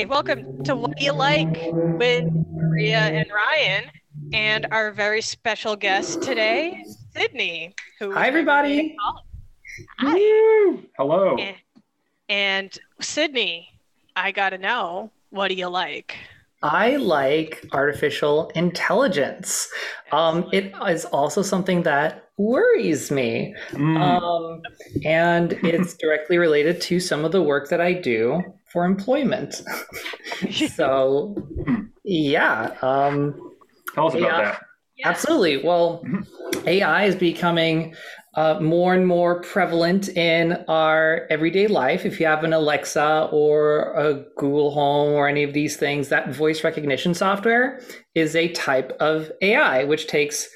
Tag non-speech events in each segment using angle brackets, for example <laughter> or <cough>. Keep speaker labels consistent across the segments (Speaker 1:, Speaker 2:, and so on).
Speaker 1: So, welcome. Hey, welcome to What Do You Like with Maria and Ryan, and our very special guest today, Sidney. Who
Speaker 2: Hi, everybody.
Speaker 1: Hi.
Speaker 3: Woo! Hello.
Speaker 1: And, and Sidney, I gotta know, what do you like?
Speaker 2: I like artificial intelligence. Um, it is also something that worries me.
Speaker 3: Mm.
Speaker 2: Um, and it's <laughs> directly related to some of the work that I do for employment. <laughs> so, yeah, um,
Speaker 3: Tell us about
Speaker 2: yeah.
Speaker 3: that.
Speaker 2: absolutely. Well, AI is becoming uh, more and more prevalent in our everyday life. If you have an Alexa or a Google Home or any of these things, that voice recognition software is a type of AI, which takes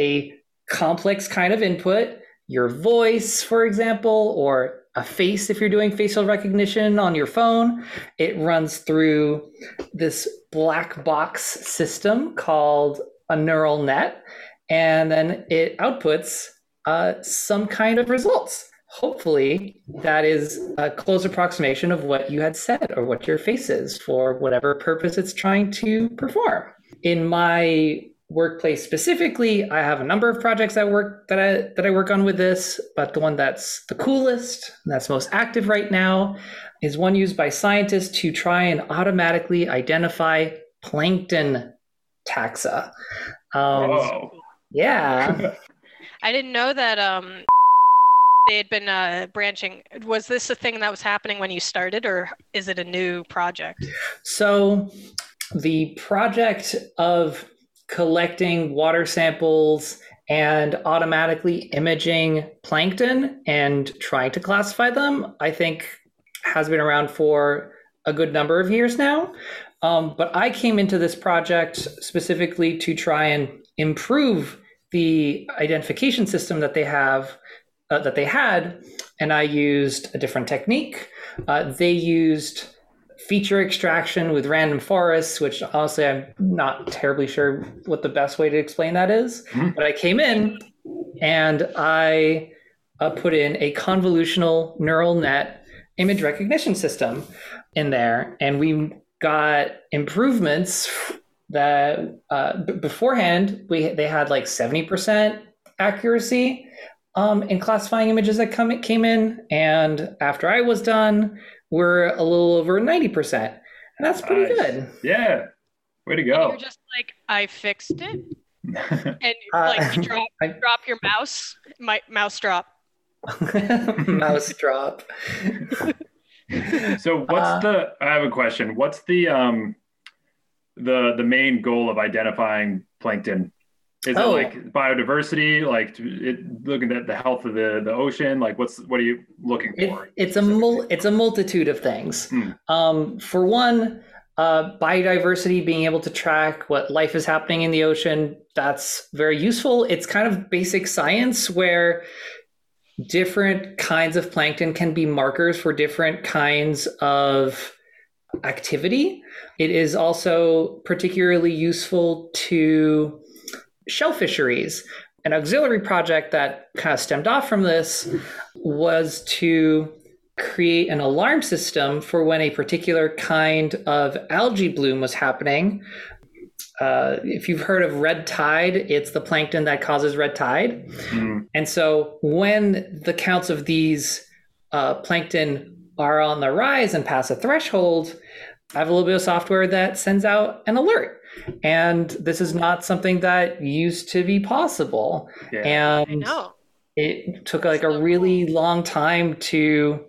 Speaker 2: a complex kind of input, your voice, for example, or a face if you're doing facial recognition on your phone. It runs through this black box system called a neural net, and then it outputs uh, some kind of results. Hopefully, that is a close approximation of what you had said or what your face is for whatever purpose it's trying to perform. In my workplace specifically, I have a number of projects that work that I that I work on with this, but the one that's the coolest, that's most active right now, is one used by scientists to try and automatically identify plankton taxa. Um,
Speaker 3: Whoa.
Speaker 2: yeah. <laughs>
Speaker 1: I didn't know that um, they had been uh, branching. Was this a thing that was happening when you started, or is it a new project?
Speaker 2: So the project of collecting water samples and automatically imaging plankton and trying to classify them, I think has been around for a good number of years now. Um, but I came into this project specifically to try and improve the identification system that they have uh, that they had, and I used a different technique. Uh, they used feature extraction with random forests, which honestly I'm not terribly sure what the best way to explain that is.
Speaker 3: Mhm.
Speaker 2: But I came in and I uh, put in a convolutional neural net image recognition system in there, and we got improvements that uh, b- beforehand we they had like 70% accuracy um, in classifying images that come came in, and after I was done, we're a little over 90%, and that's pretty
Speaker 3: Nice.
Speaker 2: good.
Speaker 3: Yeah. Way to go.
Speaker 1: You're just like, I fixed it, <laughs> and
Speaker 2: Uh,
Speaker 1: like you drop,
Speaker 2: I-
Speaker 1: drop your mouse, my mouse drop. <laughs> <laughs>
Speaker 2: Mouse drop.
Speaker 3: so what's
Speaker 2: Uh,
Speaker 3: the I have a question. What's the um the the main goal of identifying plankton? Is
Speaker 2: Oh.
Speaker 3: it like biodiversity, like it, looking at the health of the, the ocean? Like what's what are you looking
Speaker 2: It,
Speaker 3: for?
Speaker 2: it's a mul- it's a multitude of things.
Speaker 3: Hmm.
Speaker 2: Um, for one, uh, biodiversity, being able to track what life is happening in the ocean, that's very useful. It's kind of basic science where different kinds of plankton can be markers for different kinds of activity. It is also particularly useful to shell fisheries. An auxiliary project that kind of stemmed off from this was to create an alarm system for when a particular kind of algae bloom was happening. Uh, if you've heard of red tide, it's the plankton that causes red tide.
Speaker 3: Mm.
Speaker 2: And so when the counts of these uh, plankton are on the rise and pass a threshold, I have a little bit of software that sends out an alert. And this is not something that used to be possible.
Speaker 3: Yeah.
Speaker 1: I
Speaker 2: And
Speaker 1: know.
Speaker 2: it took like a really long time to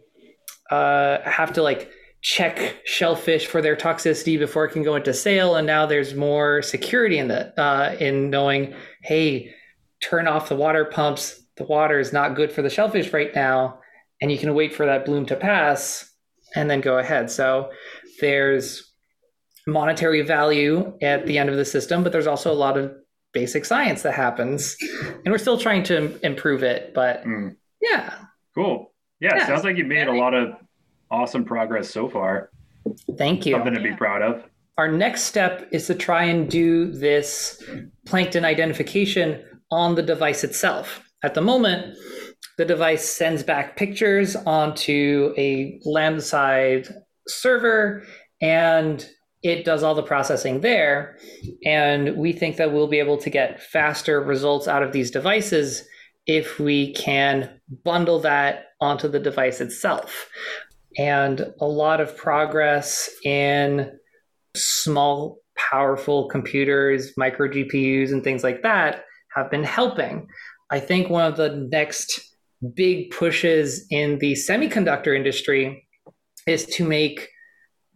Speaker 2: uh, have to like check shellfish for their toxicity before it can go into sale and now there's more security in the uh, in knowing hey turn off the water pumps the water is not good for the shellfish right now and you can wait for that bloom to pass and then go ahead so there's monetary value at the end of the system but there's also a lot of basic science that happens and we're still trying to improve it but
Speaker 3: Mm.
Speaker 2: yeah
Speaker 3: Cool. Yeah,
Speaker 2: Yeah.
Speaker 3: sounds like you made a lot of awesome progress so far.
Speaker 2: thank you
Speaker 3: Something to be proud of.
Speaker 2: our next step is to try and do this plankton identification on the device itself. At the moment, the device sends back pictures onto a landside server and it does all the processing there. And we think that we'll be able to get faster results out of these devices if we can bundle that onto the device itself. And a lot of progress in small, powerful computers, micro GPUs, and things like that have been helping. I think one of the next big pushes in the semiconductor industry is to make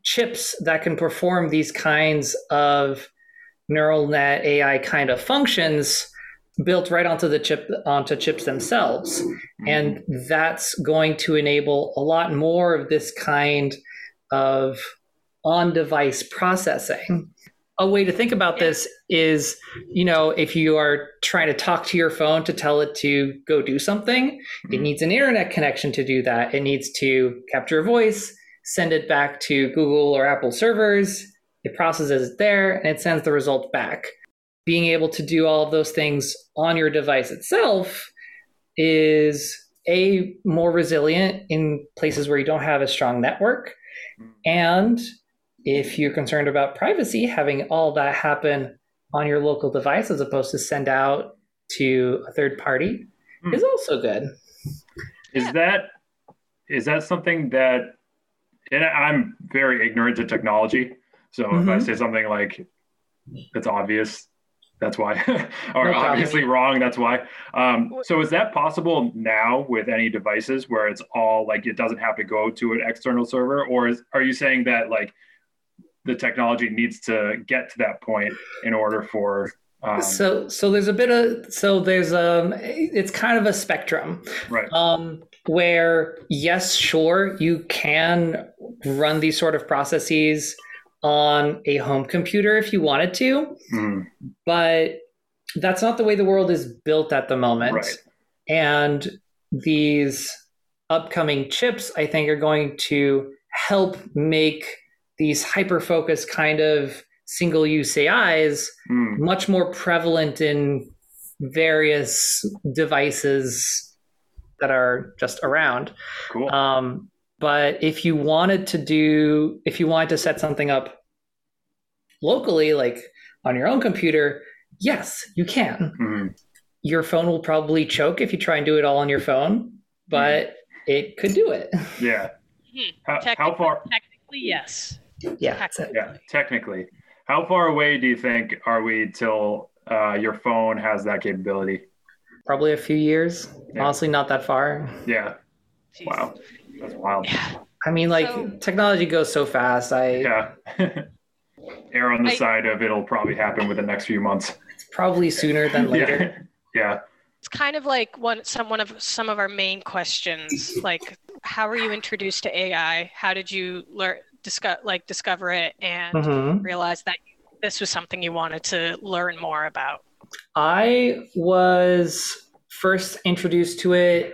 Speaker 2: chips that can perform these kinds of neural net AI kind of functions built right onto the chip onto chips themselves mm-hmm. and that's going to enable a lot more of this kind of on device processing a way to think about this is you know if you are trying to talk to your phone to tell it to go do something mm-hmm. it needs an internet connection to do that it needs to capture a voice send it back to google or apple servers it processes it there and it sends the result back being able to do all of those things on your device itself is a more resilient in places where you don't have a strong network and if you're concerned about privacy, having all that happen on your local device as opposed to send out to a third party hmm. is also good.
Speaker 3: Is yeah. that is that something that and I'm very ignorant to technology. So mm-hmm. if I mm-hmm. say something like it's obvious, that's why, <laughs> or no obviously wrong, that's why. Um, so is that possible now with any devices where it's all like it doesn't have to go to an external server, or is, are you saying that like the technology needs to get to that point in order for
Speaker 2: um, so so there's a bit of so there's um it's kind of a spectrum
Speaker 3: right
Speaker 2: um where yes sure you can run these sort of processes on a home computer if you wanted to mm. but that's not the way the world is built at the moment
Speaker 3: right.
Speaker 2: and these upcoming chips i think are going to help make these hyper focused kind of single use AIs mm. much more prevalent in various devices that are just around.
Speaker 3: Cool.
Speaker 2: Um, but if you wanted to do, if you wanted to set something up locally, like on your own computer, yes, you can. Mm-hmm. Your phone will probably choke if you try and do it all on your phone, but mm it could do it. <laughs>
Speaker 3: Yeah. Hmm. How, how, far?
Speaker 1: Technically, yes.
Speaker 2: Yeah,
Speaker 3: technically. yeah, technically. How far away do you think are we till uh, your phone has that capability?
Speaker 2: Probably a few years. Yeah. Honestly, not that far.
Speaker 3: Yeah. Jeez. Wow, that's wild. Yeah.
Speaker 2: I mean, like so, technology goes so fast. I
Speaker 3: yeah. <laughs> Err on the I, side of it'll probably happen within the next few months.
Speaker 2: It's probably sooner than later.
Speaker 3: yeah. <laughs> yeah.
Speaker 1: It's kind of like one some one of some of our main questions, like how were you introduced to AI? How did you learn discover like discover it and mm-hmm. realize that this was something you wanted to learn more about?
Speaker 2: I was first introduced to it.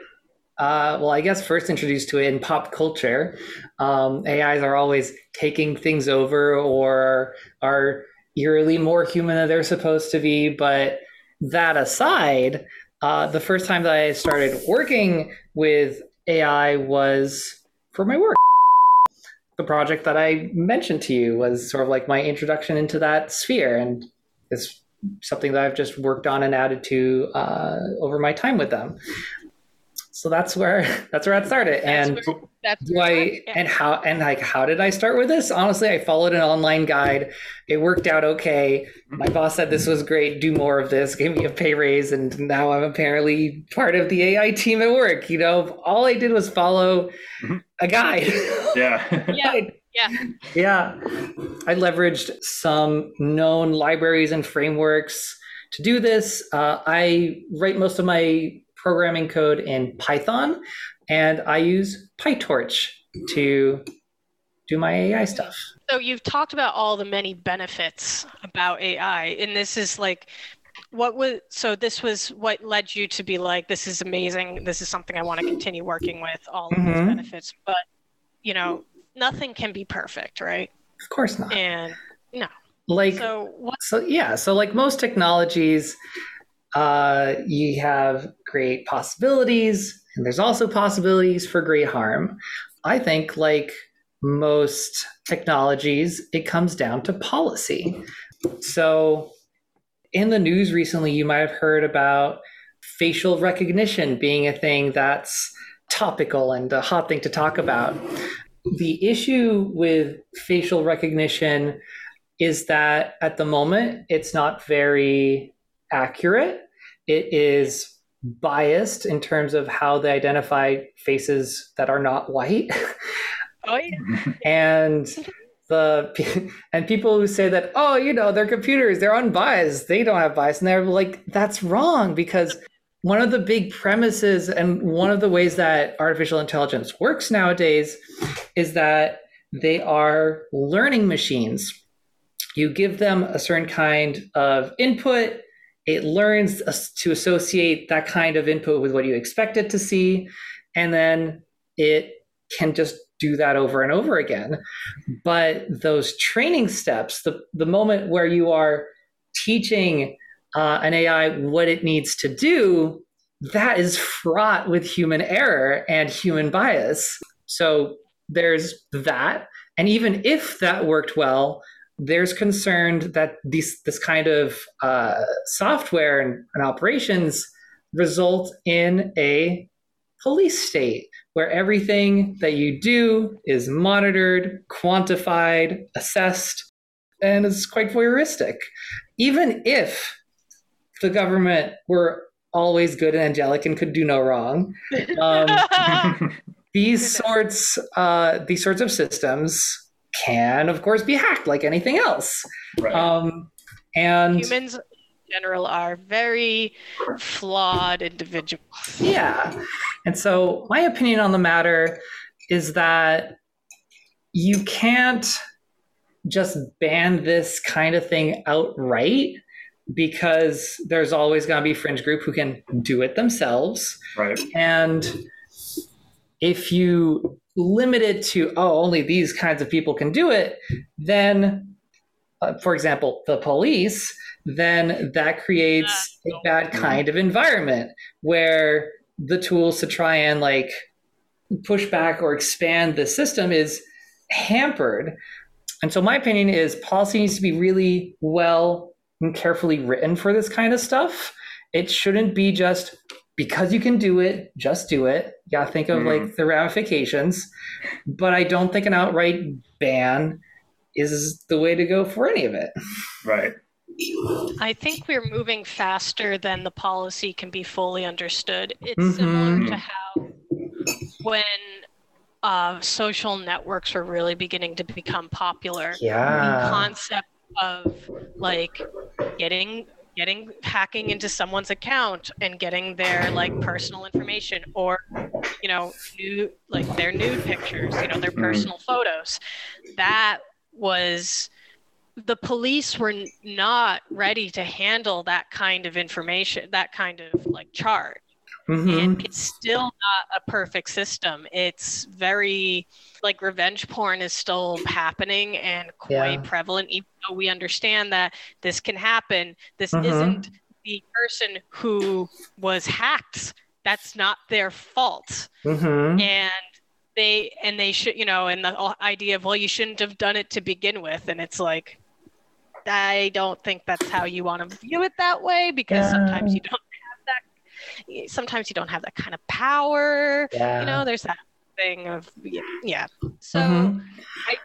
Speaker 2: Uh, well, I guess first introduced to it in pop culture. Um, AIs are always taking things over or are eerily more human than they're supposed to be. But that aside, uh, the first time that I started working with AI was for my work the project that I mentioned to you was sort of like my introduction into that sphere, and it's something that I've just worked on and added to uh, over my time with them. So that's where <laughs> that's where I started. That's and where, that's do I yeah. and how and like how did I start with this? Honestly, I followed an online guide. It worked out okay. My boss said this was great. Do more of this. Gave me a pay raise, and now I'm apparently part of the AI team at work. You know, all I did was follow mm-hmm. a guide.
Speaker 3: Yeah. <laughs>
Speaker 1: yeah. Yeah.
Speaker 2: Yeah. I leveraged some known libraries and frameworks to do this. Uh, I write most of my programming code in Python, and I use PyTorch to do my AI stuff.
Speaker 1: So you've talked about all the many benefits about AI, and this is like what was so this was what led you to be like this is amazing this is something i want to continue working with all of mm-hmm. these benefits but you know nothing can be perfect right
Speaker 2: of course not
Speaker 1: and no
Speaker 2: like so, what- so yeah so like most technologies uh, you have great possibilities, and there's also possibilities for great harm. I think, like most technologies, it comes down to policy. So, in the news recently, you might have heard about facial recognition being a thing that's topical and a hot thing to talk about. The issue with facial recognition is that at the moment, it's not very accurate. It is biased in terms of how they identify faces that are not white. <laughs>
Speaker 1: Oh yeah. <laughs>
Speaker 2: and the and people who say that oh you know they're computers they're unbiased they don't have bias and they're like that's wrong because one of the big premises and one of the ways that artificial intelligence works nowadays is that they are learning machines. You give them a certain kind of input it learns to associate that kind of input with what you expect it to see and then it can just do that over and over again. But those training steps the, the moment where you are teaching uh, an ai what it needs to do that is fraught with human error and human bias so there's that and even if that worked well there's concern that these this kind of uh, software and, and operations result in a police state where everything that you do is monitored, quantified, assessed, and is quite voyeuristic. Even if the government were always good and angelic and could do no wrong, um, <laughs> these sorts uh, these sorts of systems can, of course, be hacked like anything else. Right. Um, and
Speaker 1: humans in general are very flawed individuals.
Speaker 2: Yeah. And so, my opinion on the matter is that you can't just ban this kind of thing outright because there's always going to be fringe group who can do it themselves.
Speaker 3: Right.
Speaker 2: And if you limit it to oh only these kinds of people can do it then uh, for example the police then that creates a bad kind of environment where the tools to try and like push back or expand the system is hampered and so my opinion is policy needs to be really well and carefully written for this kind of stuff it shouldn't be just because you can do it, just do it. Yeah, think of mm. like the ramifications. But I don't think an outright ban is the way to go for any of it.
Speaker 3: Right.
Speaker 1: I think we're moving faster than the policy can be fully understood. It's mm-hmm. similar to how when uh, social networks were really beginning to become popular.
Speaker 2: Yeah.
Speaker 1: The concept of like getting getting hacking into someone's account and getting their like personal information or you know new like their nude pictures you know their mm-hmm. personal photos that was the police were not ready to handle that kind of information that kind of like charge Mm-hmm. And it's still not a perfect system. It's very like revenge porn is still happening and quite yeah. prevalent, even though we understand that this can happen. This mm-hmm. isn't the person who was hacked. That's not their fault.
Speaker 2: Mm-hmm.
Speaker 1: And they and they should, you know, and the idea of well, you shouldn't have done it to begin with, and it's like I don't think that's how you want to view it that way because yeah. sometimes you don't sometimes you don't have that kind of power. Yeah. You know, there's that thing of yeah. So mm-hmm. I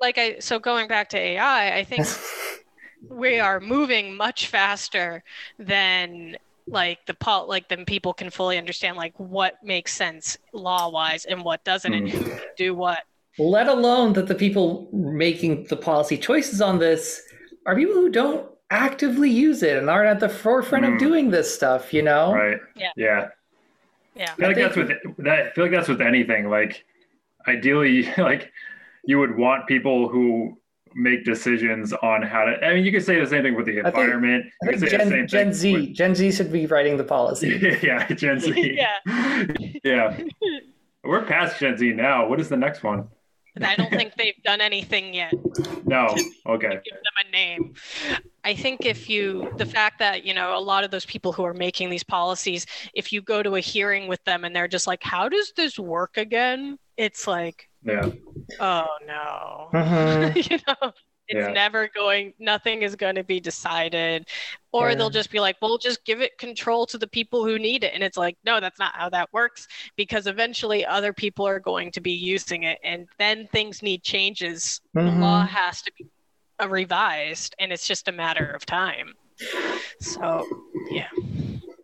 Speaker 1: like I so going back to AI, I think <laughs> we are moving much faster than like the pol like then people can fully understand like what makes sense law wise and what doesn't mm. and who can do what
Speaker 2: let alone that the people making the policy choices on this are people who don't actively use it and aren't at the forefront mm. of doing this stuff, you know?
Speaker 3: Right.
Speaker 1: Yeah.
Speaker 3: Yeah.
Speaker 1: Yeah.
Speaker 3: I feel like that's with that. I feel like that's with anything. Like, ideally, <laughs> like you would want people who make decisions on how to. I mean, you could say the same thing with the environment.
Speaker 2: I think, I think Gen, Gen Z, with, Gen Z should be writing the policy. <laughs>
Speaker 3: yeah, Gen
Speaker 1: Z. <laughs>
Speaker 3: yeah. yeah. We're past Gen Z now. What is the next one?
Speaker 1: I don't think they've done anything yet. <laughs>
Speaker 3: No. okay.
Speaker 1: give them a name. I think if you, the fact that, you know, a lot of those people who are making these policies, if you go to a hearing with them and they're just like, how does this work again? It's like,
Speaker 3: yeah.
Speaker 1: oh no,
Speaker 2: Mhm. <laughs>
Speaker 1: you know, it's
Speaker 3: Yeah.
Speaker 1: never going. Nothing is going to be decided, or
Speaker 2: Yeah.
Speaker 1: they'll just be like, "We'll just give it control to the people who need it," and it's like, no, that's not how that works, because eventually other people are going to be using it, and then things need changes.
Speaker 2: Mhm.
Speaker 1: The law has to be revised, and it's just a matter of time. So, yeah.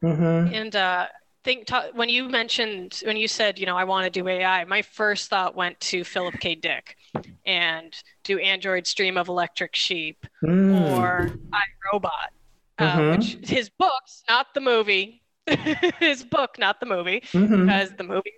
Speaker 2: Mhm.
Speaker 1: And uh, think ta- when you mentioned when you said you know I want to do AI, my first thought went to Philip K. Dick and do Androids Dream of Electric Sheep
Speaker 2: Mm.
Speaker 1: or I Robot, uh,
Speaker 2: Mhm.
Speaker 1: which his books, not the movie, <laughs> his book, not the movie,
Speaker 2: Mhm.
Speaker 1: because the movie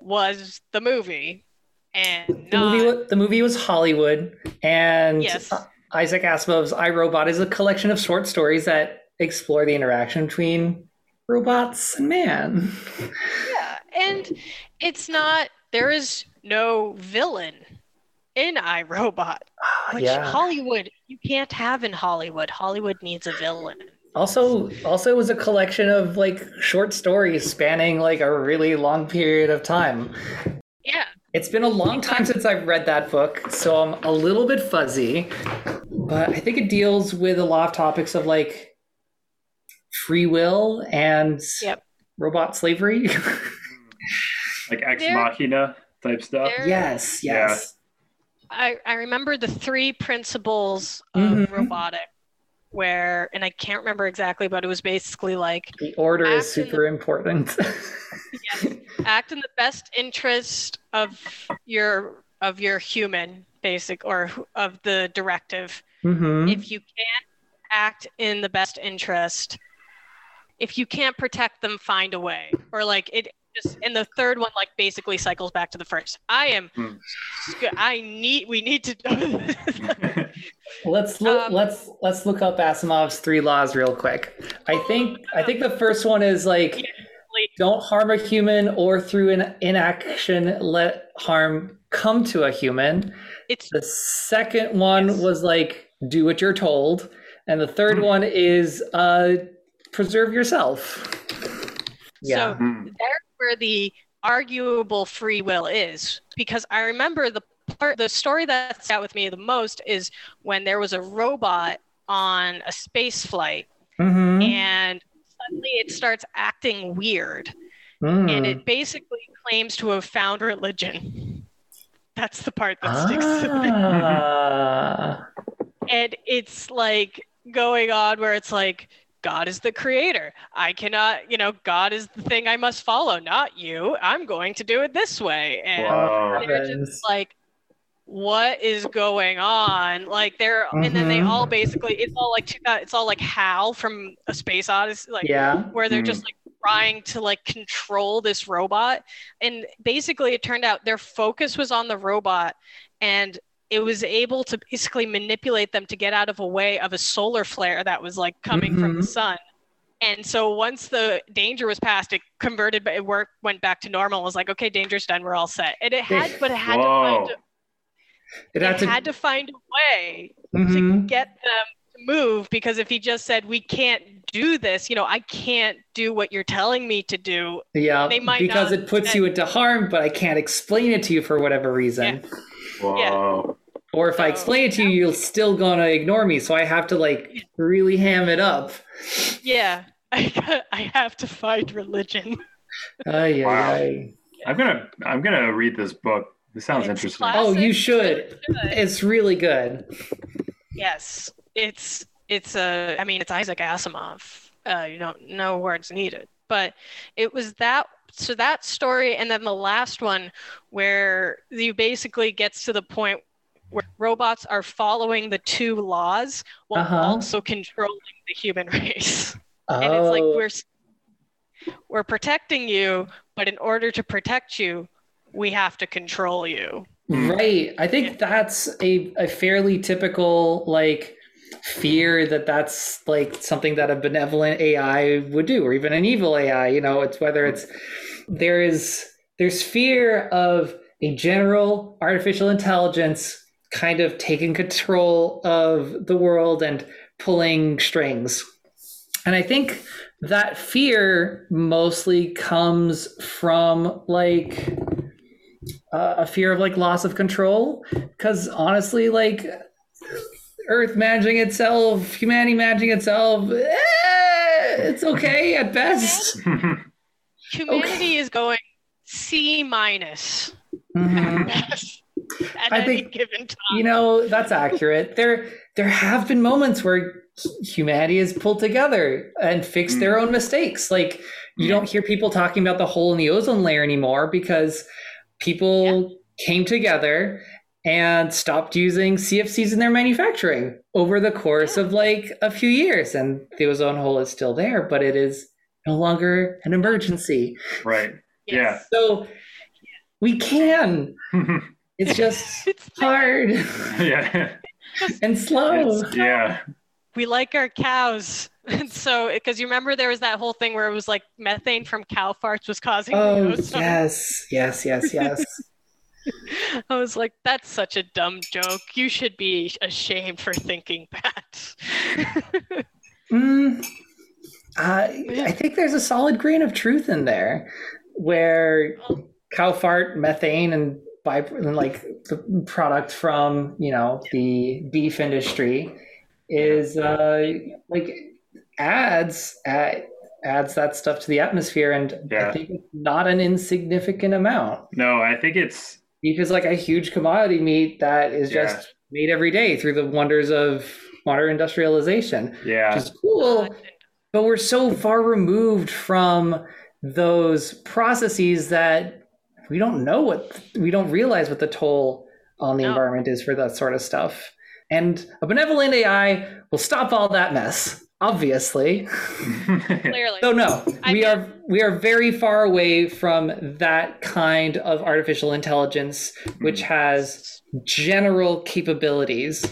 Speaker 1: was the movie and
Speaker 2: The
Speaker 1: not
Speaker 2: movie, the movie was Hollywood, and
Speaker 1: Yes.
Speaker 2: uh, Isaac Asimov's I Robot is a collection of short stories that explore the interaction between robots and man.
Speaker 1: Yeah, and it's not. There is no villain in I Robot, ah, which
Speaker 2: yeah.
Speaker 1: Hollywood you can't have in Hollywood. Hollywood needs a villain.
Speaker 2: Also, also it was a collection of like short stories spanning like a really long period of time.
Speaker 1: Yeah,
Speaker 2: It's been a long time since I've read that book, so I'm a little bit fuzzy. But I think it deals with a lot of topics of like free will and
Speaker 1: Yep.
Speaker 2: robot slavery. <laughs>
Speaker 3: like ex
Speaker 1: There-
Speaker 3: machina type stuff.
Speaker 1: there-
Speaker 2: yes,
Speaker 3: Yeah.
Speaker 2: yes.
Speaker 1: I I remember the three principles of
Speaker 2: Mhm.
Speaker 1: robotic, where and I can't remember exactly, but it was basically like
Speaker 2: The order is
Speaker 1: Act in the-
Speaker 2: super important. <laughs>
Speaker 1: act in the best interest of your of your human basic or of the directive.
Speaker 2: hmm
Speaker 1: if you can't act in the best interest if you can't protect them find a way or like it just and the third one like basically cycles back to the first i am sc- i need we need to <laughs>
Speaker 2: Let's look.
Speaker 1: Um,
Speaker 2: let's let's look up Asimov's three laws real quick. I think I think the first one is like don't harm a human or through an inaction let harm come to a human.
Speaker 1: it's
Speaker 2: The second one
Speaker 1: Yes.
Speaker 2: was like do what you're told, and the third
Speaker 3: Hmm.
Speaker 2: one is uh, preserve yourself. Yeah.
Speaker 3: Hmm.
Speaker 1: there's where the arguable free will is because i remember the part the story that sat with me the most is when there was a robot on a space flight
Speaker 2: Mhm.
Speaker 1: and suddenly it starts acting weird
Speaker 2: Mm.
Speaker 1: and it basically claims to have found religion. That's the part that sticks to me.
Speaker 2: Ah. <laughs>
Speaker 1: And it's like going on where it's like, God is the creator. I cannot, you know, God is the thing I must follow, not you. I'm going to do it this way. And
Speaker 3: Wow.
Speaker 1: they're just like, what is going on? Like they're, and then they
Speaker 2: Mhm.
Speaker 1: all basically, it's all like, it's all like Hal from A Space Odyssey, like
Speaker 2: yeah.
Speaker 1: where they're
Speaker 3: Mm.
Speaker 1: just like trying to like control this robot and basically it turned out their focus was on the robot and it was able to basically manipulate them to get out of a way of a solar flare that was like coming from the
Speaker 2: Mhm.
Speaker 1: sun and so once the danger was passed it converted but it worked went back to normal and was like okay danger's done we're all set and it had but it had to find
Speaker 2: It
Speaker 1: it
Speaker 2: had to.
Speaker 1: had to find a way to
Speaker 2: Mhm.
Speaker 1: get them to move because if he just said we can't do this you know i can't do what you're telling me to do
Speaker 2: Yeah,
Speaker 1: They might
Speaker 2: because
Speaker 1: not-
Speaker 2: it puts you into harm, but I can't explain it to you for whatever reason.
Speaker 3: Whoa.
Speaker 2: Or if I explain it to you, you're still gonna ignore me. So I have to like really ham it up.
Speaker 1: yeah <laughs> i, I have to find religion <laughs>
Speaker 2: Ay, ay,
Speaker 3: Wow.
Speaker 2: ay.
Speaker 3: I'm gonna I'm gonna read this book. This sounds
Speaker 1: It's
Speaker 3: interesting.
Speaker 1: classic.
Speaker 2: Oh, you
Speaker 1: Classic.
Speaker 2: should. It's really good.
Speaker 1: yes it's it's a i mean it's isaac asimov uh, you don't no words needed but it was that so that story and then the last one where you basically gets to the point where robots are following the two laws while
Speaker 2: Uh-huh.
Speaker 1: also controlling the human <laughs> race
Speaker 2: Oh,
Speaker 1: and it's like we're we're protecting you but in order to protect you we have to control you
Speaker 2: right. I think that's a, a fairly typical like fear that that's like something that a benevolent AI would do, or even an evil AI. You know, it's whether it's there is there's fear of a general artificial intelligence kind of taking control of the world and pulling strings. And I think that fear mostly comes from like uh, a fear of like loss of control because honestly like earth managing itself humanity managing itself eh, it's okay at best <laughs>
Speaker 1: humanity okay. is going c minus
Speaker 2: mm-hmm. <laughs>
Speaker 1: at I any think, given time
Speaker 2: you know that's accurate <laughs> there there have been moments where humanity has pulled together and fixed mm. their own mistakes like you don't hear people talking about the hole in the ozone layer anymore because people yeah. came together and stopped using CFCs in their manufacturing over the course yeah. of like a few years. And the ozone hole is still there, but it is no longer an emergency.
Speaker 3: Right. Yes.
Speaker 2: Yeah. So we can. <laughs> <laughs> <laughs> it's just it's hard.
Speaker 3: Yeah.
Speaker 2: and slow.
Speaker 3: It's, <laughs> yeah.
Speaker 1: We like our cows. And so, because you remember there was that whole thing where it was like methane from cow farts was causing.
Speaker 2: Oh yes, yes, yes, yes.
Speaker 1: I was like, that's such a dumb joke. You should be ashamed for thinking that.
Speaker 2: mm, uh, I think there's a solid grain of truth in there, where cow fart, methane, and by like the product from you know the beef industry is uh, like adds adds that stuff to the atmosphere, and yeah. I think it's not an insignificant amount.
Speaker 3: No, I think it's
Speaker 2: beef is like a huge commodity meat that is yeah. just made every day through the wonders of modern industrialization.
Speaker 3: Yeah,
Speaker 2: which is cool, but we're so far removed from those processes that we don't know what we don't realize what the toll on the no. environment is for that sort of stuff. And a benevolent AI will stop all that mess obviously. <laughs>
Speaker 1: Clearly.
Speaker 2: so no, I we are we are very far away from that kind of artificial intelligence which has general capabilities.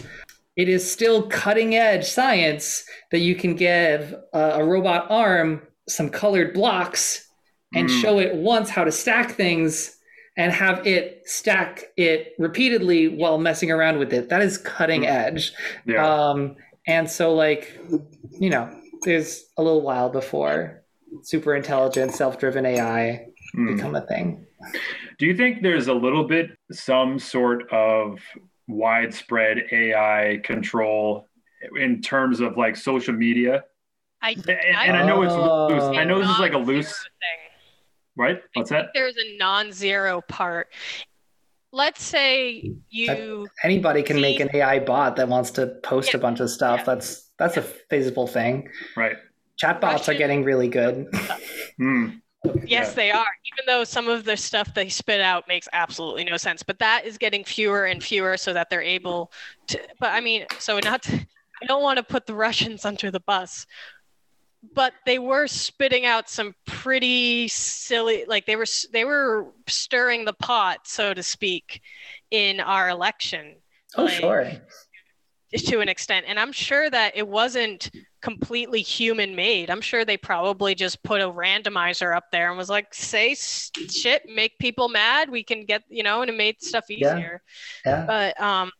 Speaker 2: It is still cutting edge science that you can give a, a robot arm some colored blocks and mm. show it once how to stack things and have it stack it repeatedly while messing around with it. That is cutting mm. edge. Yeah. Um, and so, like, you know, there's a little while before super intelligent, self driven AI mm. become a thing.
Speaker 3: Do you think there's a little bit some sort of widespread AI control in terms of like social media?
Speaker 1: I,
Speaker 3: and, and I, I know it's loose. I know this is like a loose thing. Right? What's that?
Speaker 1: There's a non-zero part let's say you
Speaker 2: anybody can see, make an AI bot that wants to post yeah, a bunch of stuff. Yeah. That's that's yeah. a feasible thing.
Speaker 3: Right.
Speaker 2: Chatbots Russian, are getting really good. <laughs>
Speaker 3: mm.
Speaker 1: Yes, they are. Even though some of the stuff they spit out makes absolutely no sense, but that is getting fewer and fewer, so that they're able to. But I mean, so not. To, <laughs> I don't want to put the Russians under the bus, but they were spitting out some pretty silly like they were they were stirring the pot so to speak in our election.
Speaker 2: Oh like, sure.
Speaker 1: to an extent. And i'm sure that it wasn't completely human made. I'm sure they probably just put a randomizer up there and was like say shit make people mad. We can get you know and it made stuff easier.
Speaker 2: Yeah. yeah.
Speaker 1: but um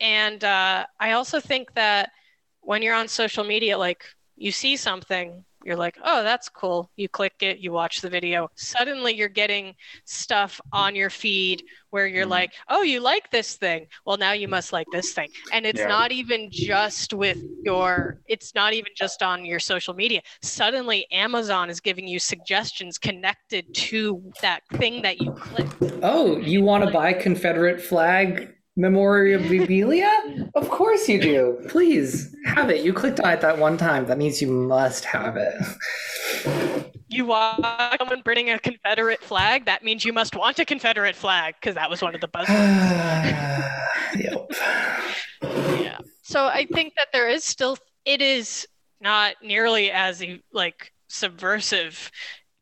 Speaker 1: and uh i also think that when you're on social media like you see something you're like oh that's cool. You click it you watch the video. Suddenly you're getting stuff on your feed where you're mm. like oh you like this thing. Well now you must like this thing. And it's yeah. not even just with your it's not even just on your social media. Suddenly amazon is giving you suggestions connected to that thing that you clicked
Speaker 2: oh you want to buy confederate flag memorabilia? of course you do. Please have it. You clicked on it that one time. That means you must have it.
Speaker 1: You want someone bringing a Confederate flag? That means you must want a Confederate flag because that was one of the <sighs> buzzwords.
Speaker 2: yep.
Speaker 1: Yeah. So I think that there is still. It is not nearly as like subversive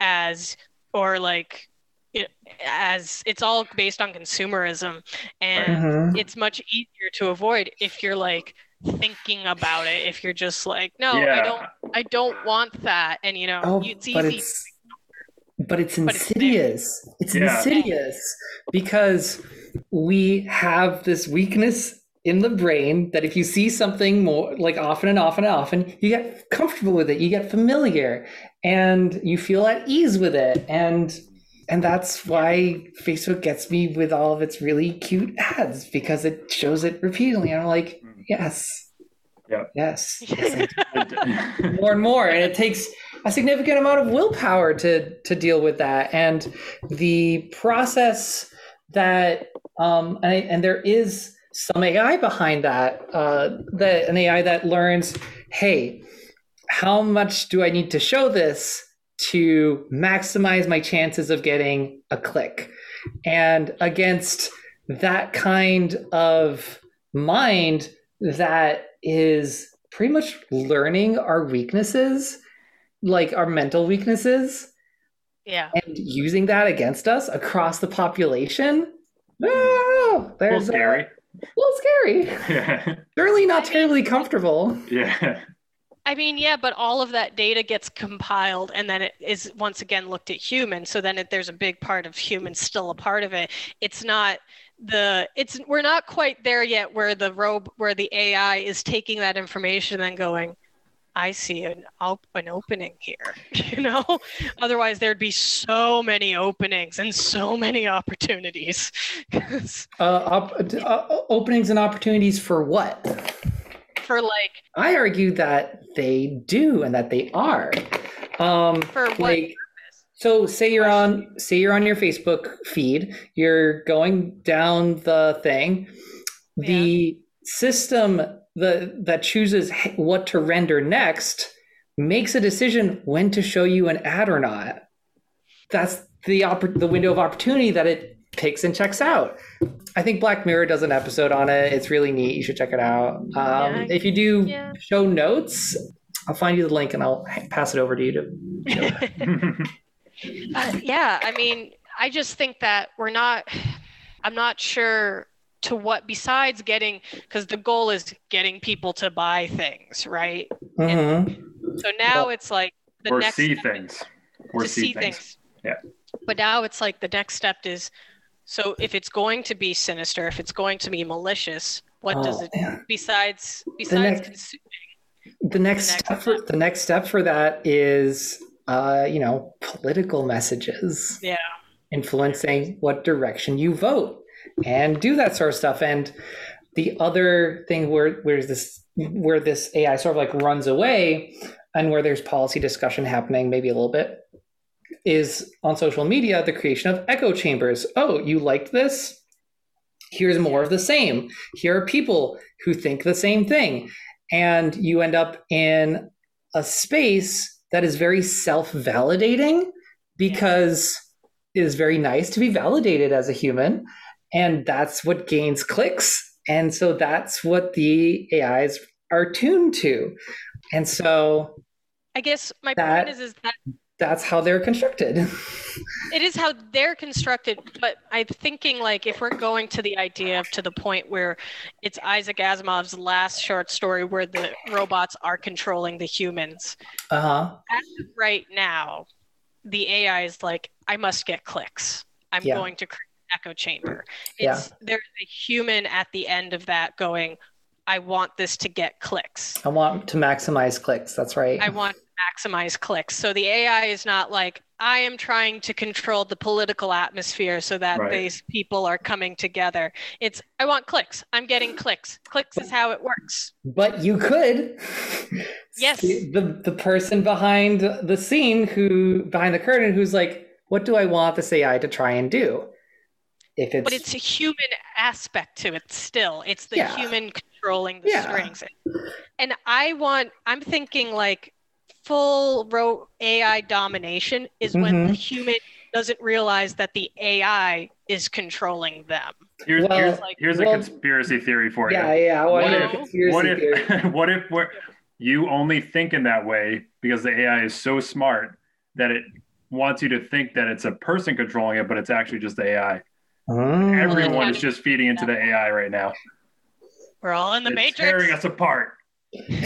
Speaker 1: as or like it, as it's all based on consumerism and mm-hmm. it's much easier to avoid if you're like thinking about it if you're just like no yeah. i don't i don't want that and you know oh, it's easy
Speaker 2: but it's, but it's insidious but it's, it's yeah. insidious because we have this weakness in the brain that if you see something more like often and often and often you get comfortable with it you get familiar and you feel at ease with it and and that's why Facebook gets me with all of its really cute ads because it shows it repeatedly. And I'm like,
Speaker 3: Mm.
Speaker 2: yes,
Speaker 3: Yep.
Speaker 2: yes, <laughs> yes more and more and it takes a significant amount of willpower to to deal with that and the process that um and, and there is some ai behind that uh that an ai that learns hey how much do i need to show this to maximize my chances of getting a click and against that kind of mind that is pretty much learning our weaknesses, like our mental weaknesses,
Speaker 1: Yeah.
Speaker 2: and using that against us across the population. Hmm. I don't
Speaker 3: a little
Speaker 2: There's a-
Speaker 3: scary.
Speaker 2: a little scary.
Speaker 3: Yeah. <laughs>
Speaker 2: Certainly not terribly comfortable.
Speaker 3: Yeah.
Speaker 1: I mean, yeah, but all of that data gets compiled and then it is once again looked at human. So then it, there's a big part of humans still a part of it. It's not the it's we're not quite there yet where the robe where the AI is taking that information and then going, I see an op- an opening here. <laughs> You know, otherwise there'd be so many openings and so many opportunities. <laughs>
Speaker 2: Uh, op- uh, openings and opportunities for what?
Speaker 1: For like
Speaker 2: I argue that they do and that they are. Um,
Speaker 1: for what
Speaker 2: like, so say you're on say you're on your Facebook feed, you're going down the thing, the system the that chooses what to render next makes a decision when to show you an ad or not. That's the oppor- the window of opportunity that it picks and checks out. I think Black Mirror does an episode on it. It's really neat. You should check it out. Um,
Speaker 1: Yeah.
Speaker 2: if you do
Speaker 1: Yeah.
Speaker 2: show notes, I'll find you the link and I'll pass it over to you to <laughs>
Speaker 1: Uh, yeah, I mean, I just think that we're not, I'm not sure to what, besides getting, because the goal is getting people to buy things, right?
Speaker 2: Mhm.
Speaker 1: So now it's like the
Speaker 3: or
Speaker 1: next
Speaker 3: see
Speaker 1: step
Speaker 3: things. Or
Speaker 1: to see things.
Speaker 3: Yeah.
Speaker 1: But now it's like the next step is, so if it's going to be sinister, if it's going to be malicious, what does
Speaker 2: Oh,
Speaker 1: it,
Speaker 2: man.
Speaker 1: besides, besides
Speaker 2: next-
Speaker 1: consuming?
Speaker 2: The next
Speaker 1: next
Speaker 2: step for the next step for that is uh, you know, political messages.
Speaker 1: Yeah.
Speaker 2: Influencing what direction you vote and do that sort of stuff. And the other thing where where's this where this AI sort of like runs away and where there's policy discussion happening maybe a little bit is on social media the creation of echo chambers. Oh, you liked this? Here's more of the same. Here are people who think the same thing. And you end up in a space that is very self validating because it is very nice to be validated as a human. And that's what gains clicks. And so that's what the AIs are tuned to. And so
Speaker 1: I guess my
Speaker 2: That-
Speaker 1: point is, is that
Speaker 2: that's how they're constructed. <laughs>
Speaker 1: it is how they're constructed but i'm thinking like if we're going to the idea of to the point where it's isaac asimov's last short story where the robots are controlling the humans
Speaker 2: Uh huh.
Speaker 1: as of right now the ai is like i must get clicks i'm
Speaker 2: Yeah.
Speaker 1: going to create an echo chamber
Speaker 2: Yeah.
Speaker 1: it's there's a human at the end of that going i want this to get clicks
Speaker 2: I want to maximize clicks. That's right.
Speaker 1: I want maximize clicks. So the AI is not like I am trying to control the political atmosphere so that
Speaker 3: Right.
Speaker 1: these people are coming together. It's I want clicks. I'm getting clicks. Clicks is how it works.
Speaker 2: But you could.
Speaker 1: Yes.
Speaker 2: The the person behind the scene who behind the curtain who's like, what do I want this AI to try and do? If it's,
Speaker 1: But it's a human aspect to it still. It's the
Speaker 2: Yeah.
Speaker 1: human controlling the
Speaker 2: Yeah.
Speaker 1: strings. And I want I'm thinking like full ro- AI domination is when the human doesn't realize that the AI is controlling them.
Speaker 3: Here's,
Speaker 2: Well,
Speaker 3: here's,
Speaker 1: like-
Speaker 3: here's
Speaker 2: well-
Speaker 3: a conspiracy theory for
Speaker 2: yeah,
Speaker 3: you.
Speaker 2: yeah. I want
Speaker 3: What
Speaker 2: to
Speaker 1: if-
Speaker 3: What if, <laughs> what if we're, you only think in that way because the AI is so smart that it wants you to think that it's a person controlling it, but it's actually just the AI.
Speaker 2: Mm.
Speaker 3: Everyone is just feeding into the AI right now.
Speaker 1: We're all in the
Speaker 3: it's
Speaker 1: matrix.
Speaker 3: tearing us apart. <laughs>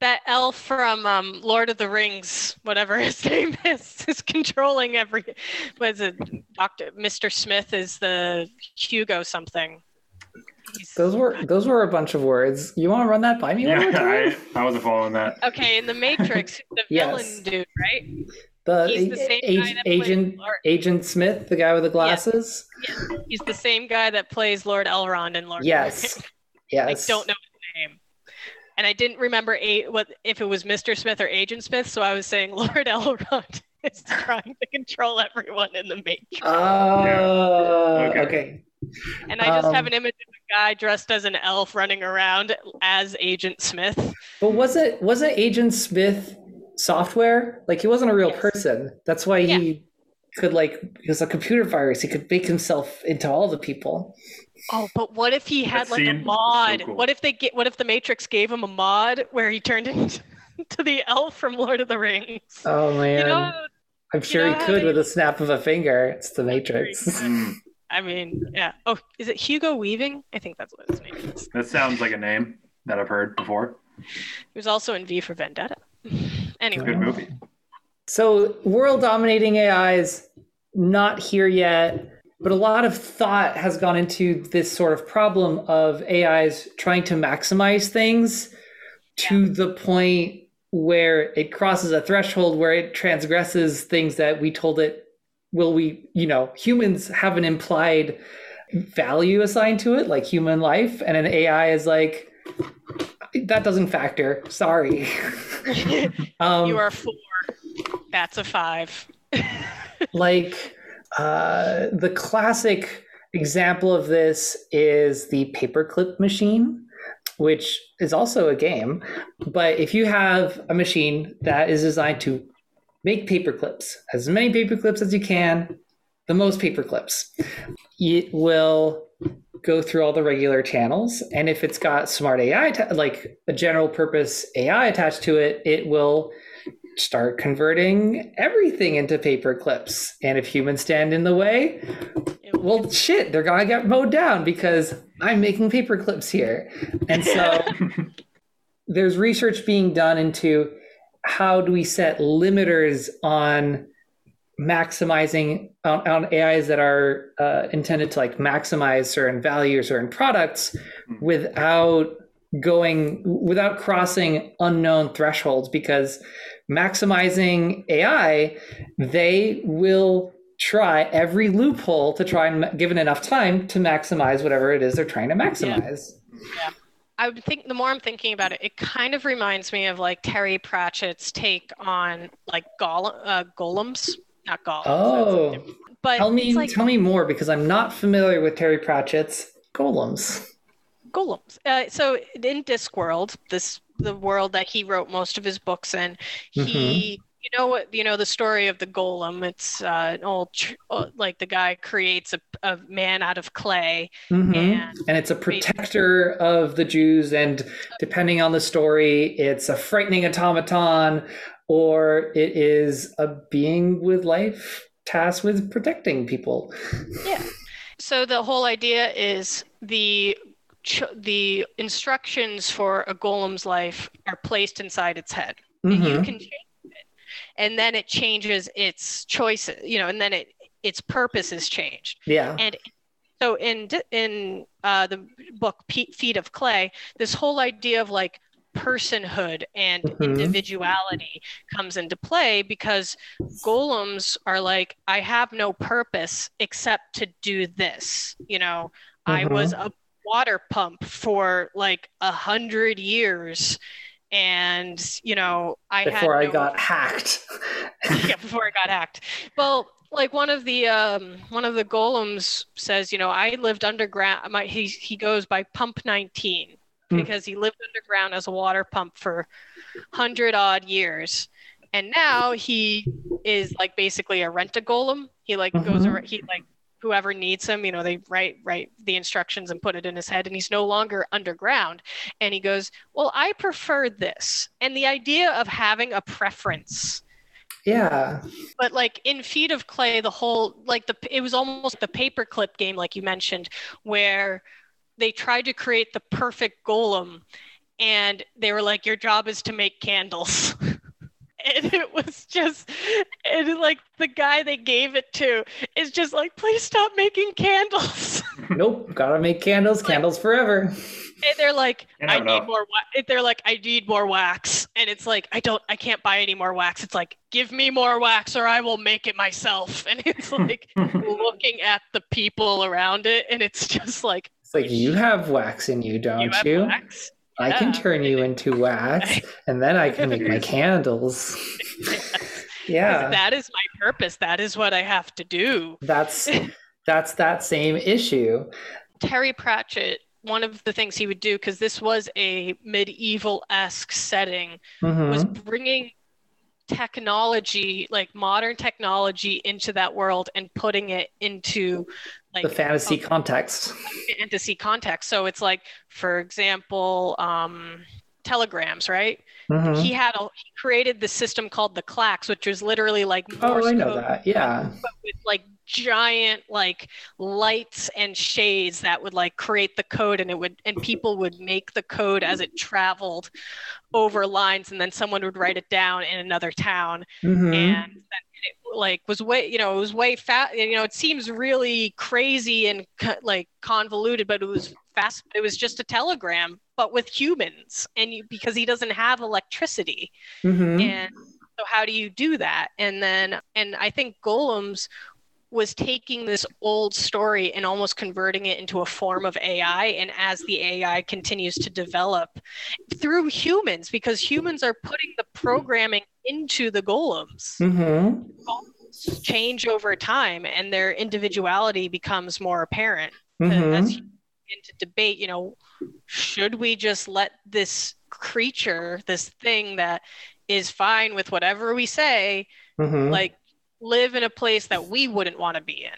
Speaker 1: that elf from um, Lord of the Rings, whatever <laughs> his name is, is controlling every. Was it Doctor Mister Smith? Is the Hugo something? He's-
Speaker 2: Those were those were a bunch of words. You want to run that by me
Speaker 3: Yeah,
Speaker 2: time?
Speaker 3: I, I wasn't following that.
Speaker 1: okay in the Matrix. <laughs> The
Speaker 2: Yes.
Speaker 1: villain dude, right?
Speaker 2: The,
Speaker 1: He's the same
Speaker 2: a-
Speaker 1: guy that
Speaker 2: agent
Speaker 1: Lord.
Speaker 2: Agent Smith, the guy with the glasses.
Speaker 1: He's the same guy that plays Lord Elrond in Lord. of the
Speaker 2: Yes.
Speaker 1: Rings.
Speaker 2: Yes.
Speaker 1: I don't know his name. And I didn't remember a, what if it was Mr. Smith or Agent Smith, so I was saying <laughs> Lord Elrond is trying to control everyone in the Matrix.
Speaker 2: Oh,
Speaker 3: Okay.
Speaker 2: okay.
Speaker 1: And I just have
Speaker 2: Um,
Speaker 1: an image of a guy dressed as an elf running around as Agent Smith.
Speaker 2: But was it was it Agent Smith software? Like he wasn't a real
Speaker 1: Yes.
Speaker 2: person. That's why he could like he was a computer virus. He could make himself into all the people.
Speaker 1: Oh, but what if he had
Speaker 3: That
Speaker 1: like a
Speaker 3: scene is so
Speaker 1: mod?
Speaker 3: cool.
Speaker 1: What if they get? What if the Matrix gave him a mod where he turned <laughs> into the elf from Lord of the Rings?
Speaker 2: Oh man.
Speaker 1: you know,
Speaker 2: I'm sure
Speaker 1: know
Speaker 2: he could
Speaker 1: they-
Speaker 2: with a snap of a finger. It's the Matrix.
Speaker 3: Mm,
Speaker 1: I mean, yeah. Oh, is it Hugo Weaving? I think that's what his name is.
Speaker 3: that sounds like a name that I've heard before.
Speaker 1: He was also in V for Vendetta. <sighs> Anyway,
Speaker 3: Good movie.
Speaker 2: So, world dominating AI is not here yet, but a lot of thought has gone into this sort of problem of AIs trying to maximize things to the point where it crosses a threshold where it transgresses things that we told it will we you know humans have an implied value assigned to it like human life and an ai is like that doesn't factor sorry <laughs> <laughs> um,
Speaker 1: you are four. That's a five. <laughs>
Speaker 2: like uh, the classic example of this is the paperclip machine which is also a game. But if you have a machine that is designed to make paperclips as many paperclips as you can the most paperclips it will go through all the regular channels. And if it's got smart ai like a general purpose ai attached to it it will start converting everything into paper clips. And if humans stand in the way, well, shit, they're gonna get mowed down because I'm making paper clips here. And so <laughs> there's research being done into how do we set limiters on maximizing on, on AIs that are uh, intended to like maximize certain values or in products without going without crossing unknown thresholds because maximizing AI, they will try every loophole to try and given enough time to maximize whatever it is they're trying to maximize.
Speaker 1: Yeah, I would think the more I'm thinking about it, it kind of reminds me of like Terry Pratchett's take on like golem, uh, golems, not golems.
Speaker 2: Oh,
Speaker 1: but
Speaker 2: tell me
Speaker 1: like
Speaker 2: tell me more because I'm not familiar with Terry Pratchett's golems.
Speaker 1: golems. Uh, so in Discworld, this the world that he wrote most of his books in, he. You know what? You know the story of the golem. It's uh, an old, tr- uh, like the guy creates a, a man out of clay,
Speaker 2: Mhm.
Speaker 1: and
Speaker 2: And it's a protector of the Jews, and depending on the story, it's a frightening automaton, or it is a being with life tasked with protecting people. Yeah.
Speaker 1: So the whole idea is the ch- the instructions for a golem's life are placed inside its head. And you
Speaker 2: Mhm.
Speaker 1: can change it, and then it changes its choices. You know, and then it its purpose is changed.
Speaker 2: Yeah.
Speaker 1: And so in in uh, the book Pe- Feet of Clay, this whole idea of like personhood and
Speaker 2: Mhm.
Speaker 1: individuality comes into play because golems are like I have no purpose except to do this. You know, I was a water pump for like a hundred years. And you know, I had
Speaker 2: Before
Speaker 1: had
Speaker 2: I got hacked. <laughs>
Speaker 1: yeah, before I got hacked. Well, like one of the um, one of the golems says, you know, I lived underground. My he he goes by Pump 19
Speaker 2: Hmm.
Speaker 1: because he lived underground as a water pump for hundred odd years, and now he is like basically a rent a golem. He like goes
Speaker 2: Mhm.
Speaker 1: around. He like whoever needs him, you know, they write write the instructions and put it in his head, and he's no longer underground. And he goes, well, I prefer this, and the idea of having a preference
Speaker 2: yeah.
Speaker 1: but like in feet of clay the whole like the it was almost the paperclip game like you mentioned where they tried to create the perfect golem and they were like your job is to make candles <laughs> <laughs> and it was just and like the guy they gave it to is just like please stop making candles <laughs>
Speaker 2: Nope. Gotta make candles. Candles forever.
Speaker 1: and they're like
Speaker 3: You never
Speaker 1: i need
Speaker 3: know.
Speaker 1: more wa-. they're like i need more wax and it's like i don't i can't buy any more wax it's like give me more wax or i will make it myself <laughs> and it's like looking at the people around it and it's just like
Speaker 2: it's like you have wax in you don't you, you? I yeah. can turn you into wax <laughs> and then I can make my candles. <laughs> yeah.
Speaker 1: That is my purpose. That is what I have to do.
Speaker 2: That's that's that same issue.
Speaker 1: Terry Pratchett one of the things he would do because this was a medieval-esque setting mm-hmm. was bringing technology like modern technology into that world and putting it into like
Speaker 2: the fantasy a, context.
Speaker 1: fantasy context. So it's like for example um telegrams right? Mm-hmm. he had a he created the system called the clacks which was literally like
Speaker 2: Morse oh i know code, that. Yeah.
Speaker 1: but with like giant like lights and shades that would like create the code and it would and people would make the code as it traveled over lines and then someone would write it down in another town mm-hmm. and it like was way you know it was way fast you know it seems really crazy and like convoluted but it was fast it was just a telegram but with humans and you because he doesn't have electricity mm-hmm. and so how do you do that and then and i think golems was taking this old story and almost converting it into a form of AI. And as the AI continues to develop through humans, because humans are putting the programming into the golems. Mm-hmm. golems change over time and their individuality becomes more apparent. Mm-hmm. As into debate, you know, should we just let this creature, this thing that is fine with whatever we say, mm-hmm. like live in a place that we wouldn't want to be in?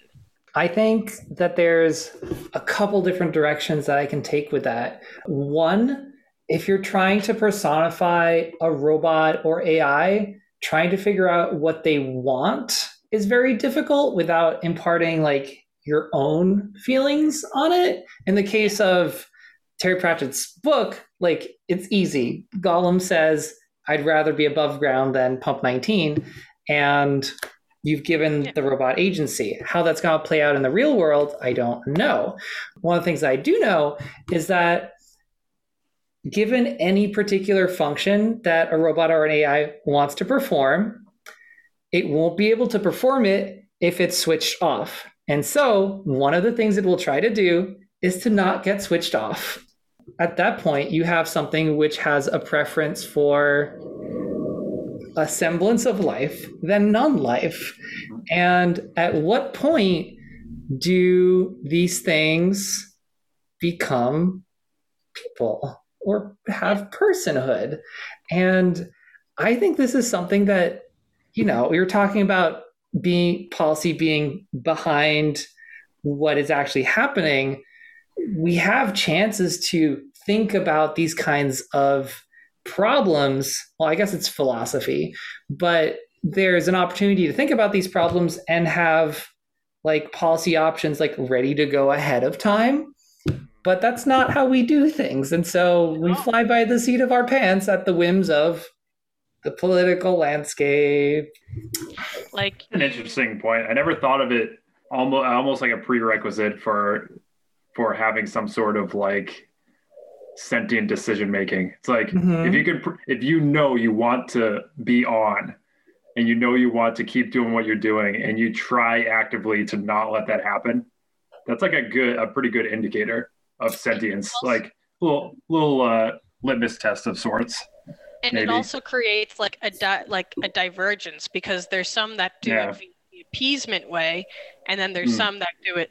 Speaker 2: I think that there's a couple different directions that I can take with that. One, if you're trying to personify a robot or AI, trying to figure out what they want is very difficult without imparting like your own feelings on it. In the case of Terry Pratchett's book, like it's easy. Golem says, I'd rather be above ground than pump 19. And You've given yeah. the robot agency. How that's going to play out in the real world, I don't know. One of the things I do know is that given any particular function that a robot or an AI wants to perform, it won't be able to perform it if it's switched off. And so, one of the things it will try to do is to not get switched off. At that point, you have something which has a preference for a semblance of life than non life. And at what point do these things become people or have personhood? And I think this is something that, you know, we were talking about being policy being behind what is actually happening. We have chances to think about these kinds of problems, well, I guess it's philosophy, but there's an opportunity to think about these problems and have like policy options like ready to go ahead of time. But that's not how we do things. And so we fly by the seat of our pants at the whims of the political landscape.
Speaker 1: Like
Speaker 3: an interesting point. I never thought of it almost almost like a prerequisite for for having some sort of like sentient decision making. It's like mm-hmm. if you could, if you know you want to be on, and you know you want to keep doing what you're doing, and you try actively to not let that happen, that's like a good, a pretty good indicator of sentience, like little little uh, litmus test of sorts.
Speaker 1: And maybe. it also creates like a di- like a divergence because there's some that do yeah. it the appeasement way, and then there's mm. some that do it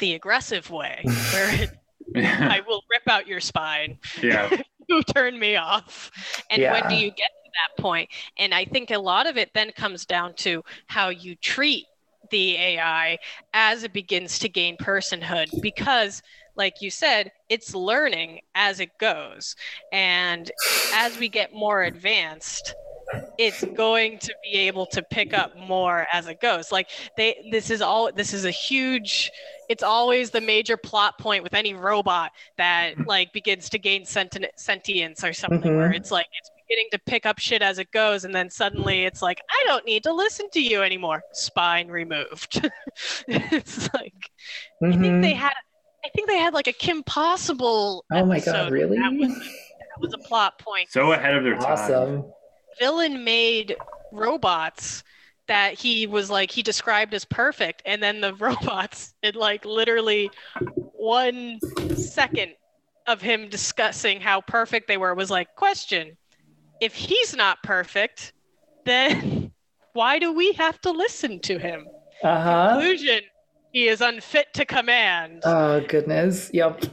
Speaker 1: the aggressive way, <laughs> where it yeah. I will rip out your spine.
Speaker 3: Yeah. <laughs>
Speaker 1: you turn me off. And yeah. when do you get to that point? And I think a lot of it then comes down to how you treat the AI as it begins to gain personhood because like you said, it's learning as it goes. And as we get more advanced, it's going to be able to pick up more as it goes like they this is all this is a huge it's always the major plot point with any robot that like begins to gain senti- sentience or something mm-hmm. where it's like it's beginning to pick up shit as it goes and then suddenly it's like i don't need to listen to you anymore spine removed <laughs> it's like mm-hmm. i think they mm-hmm. had i think they had like a kim possible
Speaker 2: oh my god really
Speaker 1: That was a plot point.
Speaker 3: So ahead of their time.
Speaker 2: Awesome.
Speaker 1: Villain made robots that he was like he described as perfect, and then the <laughs> robots in like literally one second of him discussing how perfect they were was like question if he's not perfect then <laughs> why do we have to listen to him
Speaker 2: Uh huh.
Speaker 1: conclusion he is unfit to command
Speaker 2: Oh goodness. Yep.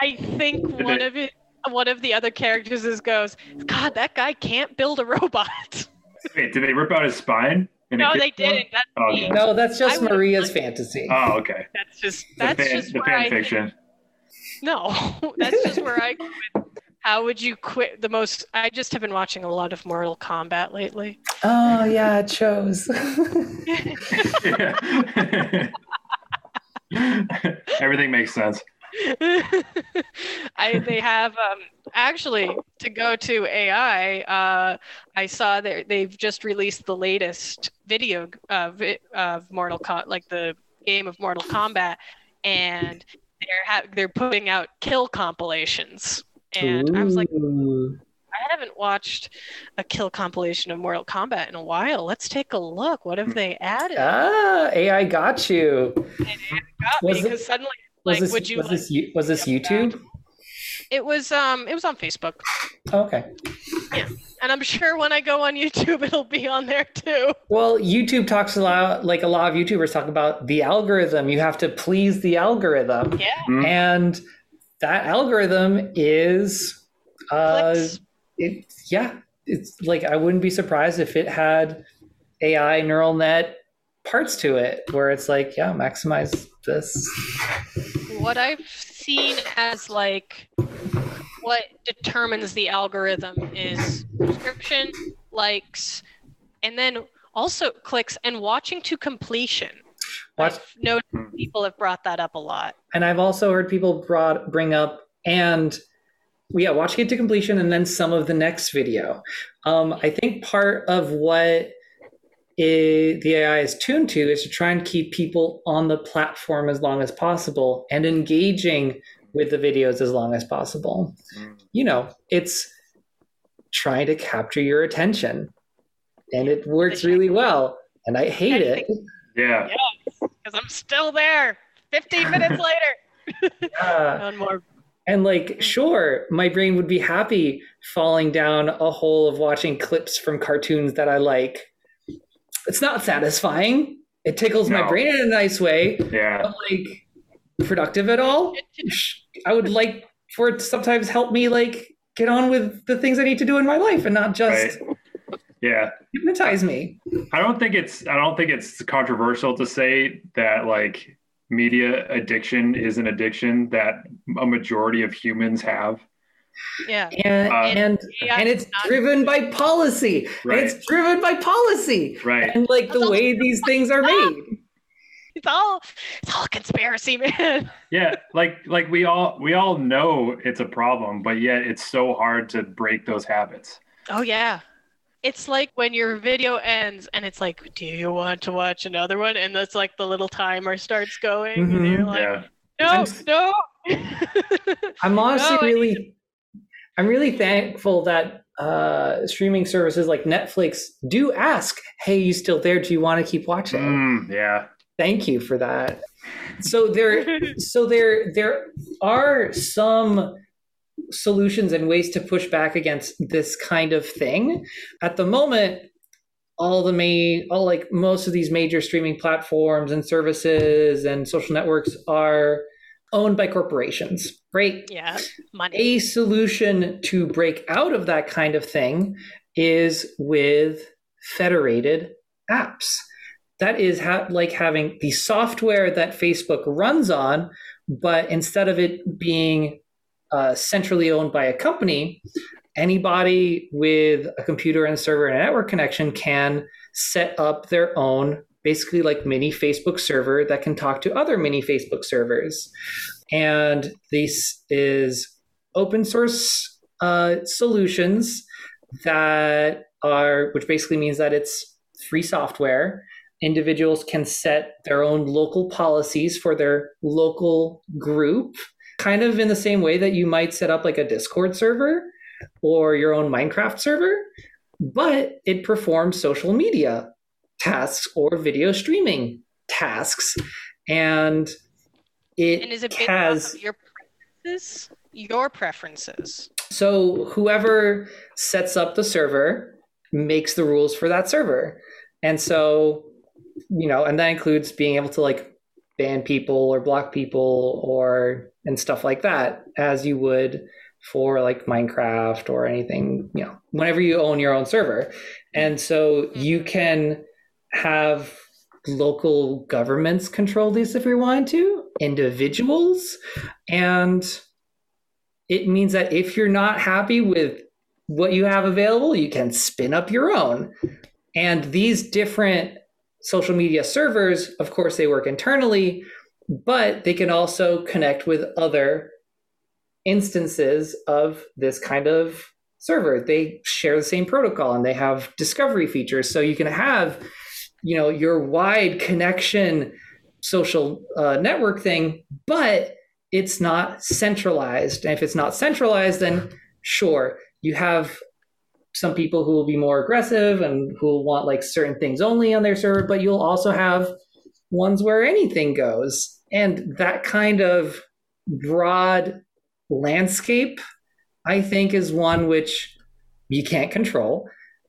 Speaker 1: i think <laughs> one of it one of the other characters is goes god that guy can't build a robot
Speaker 3: Wait, did they rip out his spine?
Speaker 1: no they didn't that's
Speaker 3: Oh, okay.
Speaker 2: No, that's just
Speaker 1: I
Speaker 2: Maria's fantasy.
Speaker 3: Oh, okay.
Speaker 1: that's just
Speaker 3: The
Speaker 1: that's
Speaker 3: fan,
Speaker 1: just
Speaker 3: the
Speaker 1: where
Speaker 3: fan
Speaker 1: I,
Speaker 3: fiction. <laughs>
Speaker 1: No, <laughs> that's just where I quit. How would you quit the most? I just have been watching a lot of Mortal Kombat lately.
Speaker 2: Oh yeah, it shows. <laughs>
Speaker 3: Everything makes sense. <laughs>
Speaker 1: I they have um, actually to go to AI. Uh, I saw that they've just released the latest video of it, of Mortal Com- like the game of Mortal Kombat, and they're ha- they're putting out kill compilations. And I was like, I haven't watched a kill compilation of Mortal Kombat in a while. Let's take a look. What have they added?
Speaker 2: ah, AI got you.
Speaker 1: It got
Speaker 2: Was
Speaker 1: me because suddenly, like,
Speaker 2: this
Speaker 1: would you?
Speaker 2: was
Speaker 1: like-
Speaker 2: this you- was this
Speaker 1: jump back?
Speaker 2: YouTube?
Speaker 1: it was um, it was on Facebook,
Speaker 2: Oh, okay.
Speaker 1: and I'm sure when I go on YouTube, <laughs> it'll be on there too.
Speaker 2: Well, YouTube talks a lot, like a lot of YouTubers talk about the algorithm. You have to please the algorithm,
Speaker 1: Yeah,
Speaker 3: Mm.
Speaker 2: and that algorithm is, uh,
Speaker 1: clicks.
Speaker 2: it, yeah, it's like I wouldn't be surprised if it had AI neural net parts to it, where it's like, yeah, maximize this.
Speaker 1: What I've seen as like what determines the algorithm is subscription, likes, and then also clicks and watching to completion.
Speaker 2: Watch,
Speaker 1: I've noticed
Speaker 3: Hmm.
Speaker 1: people have brought that up a lot.
Speaker 2: and I've also heard people brought bring up and yeah, watching it to completion and then some of the next video. Um, I think part of what i the AI is tuned to is to try and keep people on the platform as long as possible and engaging with the videos as long as possible.
Speaker 3: Mm.
Speaker 2: You know, it's trying to capture your attention, and it works really well. And I hate it.
Speaker 3: Yeah.
Speaker 1: Because I'm still there 15 minutes <laughs> later.
Speaker 2: Yeah.
Speaker 1: One more.
Speaker 2: And like, sure, my brain would be happy falling down a hole of watching clips from cartoons that I like. It's not satisfying. It tickles my brain in a nice way,
Speaker 3: Yeah.
Speaker 2: but like productive at all. I would like for it to sometimes help me like get on with the things I need to do in my life and not just
Speaker 3: Right. Yeah.
Speaker 2: hypnotize me.
Speaker 3: I don't think it's I don't think it's controversial to say that like media addiction is an addiction that a majority of humans have.
Speaker 1: Yeah.
Speaker 2: And
Speaker 3: Uh,
Speaker 2: and
Speaker 1: AI
Speaker 2: and it's driven by policy.
Speaker 3: Right.
Speaker 2: And it's driven by policy.
Speaker 3: Right.
Speaker 2: And like the
Speaker 1: That's
Speaker 2: way these things are made.
Speaker 1: It's all it's all conspiracy, man.
Speaker 3: Yeah, like like we all we all know it's a problem, but yet it's so hard to break those habits.
Speaker 1: Oh yeah. It's like when your video ends and it's like, do you want to watch another one? And that's like the little timer starts going. And
Speaker 2: Mhm.
Speaker 1: you're like,
Speaker 3: Yeah.
Speaker 1: no,
Speaker 2: I'm-
Speaker 1: no.
Speaker 2: I'm <laughs> honestly
Speaker 1: No,
Speaker 2: really I'm really thankful that uh streaming services like Netflix do ask, "Hey, you still there? Do you want to keep watching?"
Speaker 3: Mm, yeah.
Speaker 2: Thank you for that. So there <laughs> so there there are some solutions and ways to push back against this kind of thing. At the moment, all the main all like most of these major streaming platforms and services and social networks are owned by corporations, right?
Speaker 1: yeah, money.
Speaker 2: A solution to break out of that kind of thing is with federated apps. That is ha- like having the software that Facebook runs on, but instead of it being uh, centrally owned by a company, anybody with a computer and server and a network connection can set up their own basically like mini Facebook server that can talk to other mini Facebook servers. And this is open source uh, solutions that are, which basically means that it's free software. Individuals can set their own local policies for their local group, kind of in the same way that you might set up like a Discord server or your own Minecraft server, but it performs social media tasks or video streaming tasks. And it,
Speaker 1: and is it
Speaker 2: has
Speaker 1: your preferences? Your preferences.
Speaker 2: So whoever sets up the server makes the rules for that server. And so, you know, and that includes being able to like ban people or block people or and stuff like that as you would for like Minecraft or anything, you know, whenever you own your own server. And so you mm-hmm. can have local governments control these if we want to, individuals. And it means that if you're not happy with what you have available, you can spin up your own. And these different social media servers, of course, they work internally, but they can also connect with other instances of this kind of server. They share the same protocol and they have discovery features. So you can have, you know, your wide connection social uh, network thing, but it's not centralized. And if it's not centralized, then sure, you have some people who will be more aggressive and who will want like certain things only on their server, but you'll also have ones where anything goes. And that kind of broad landscape, I think, is one which you can't control,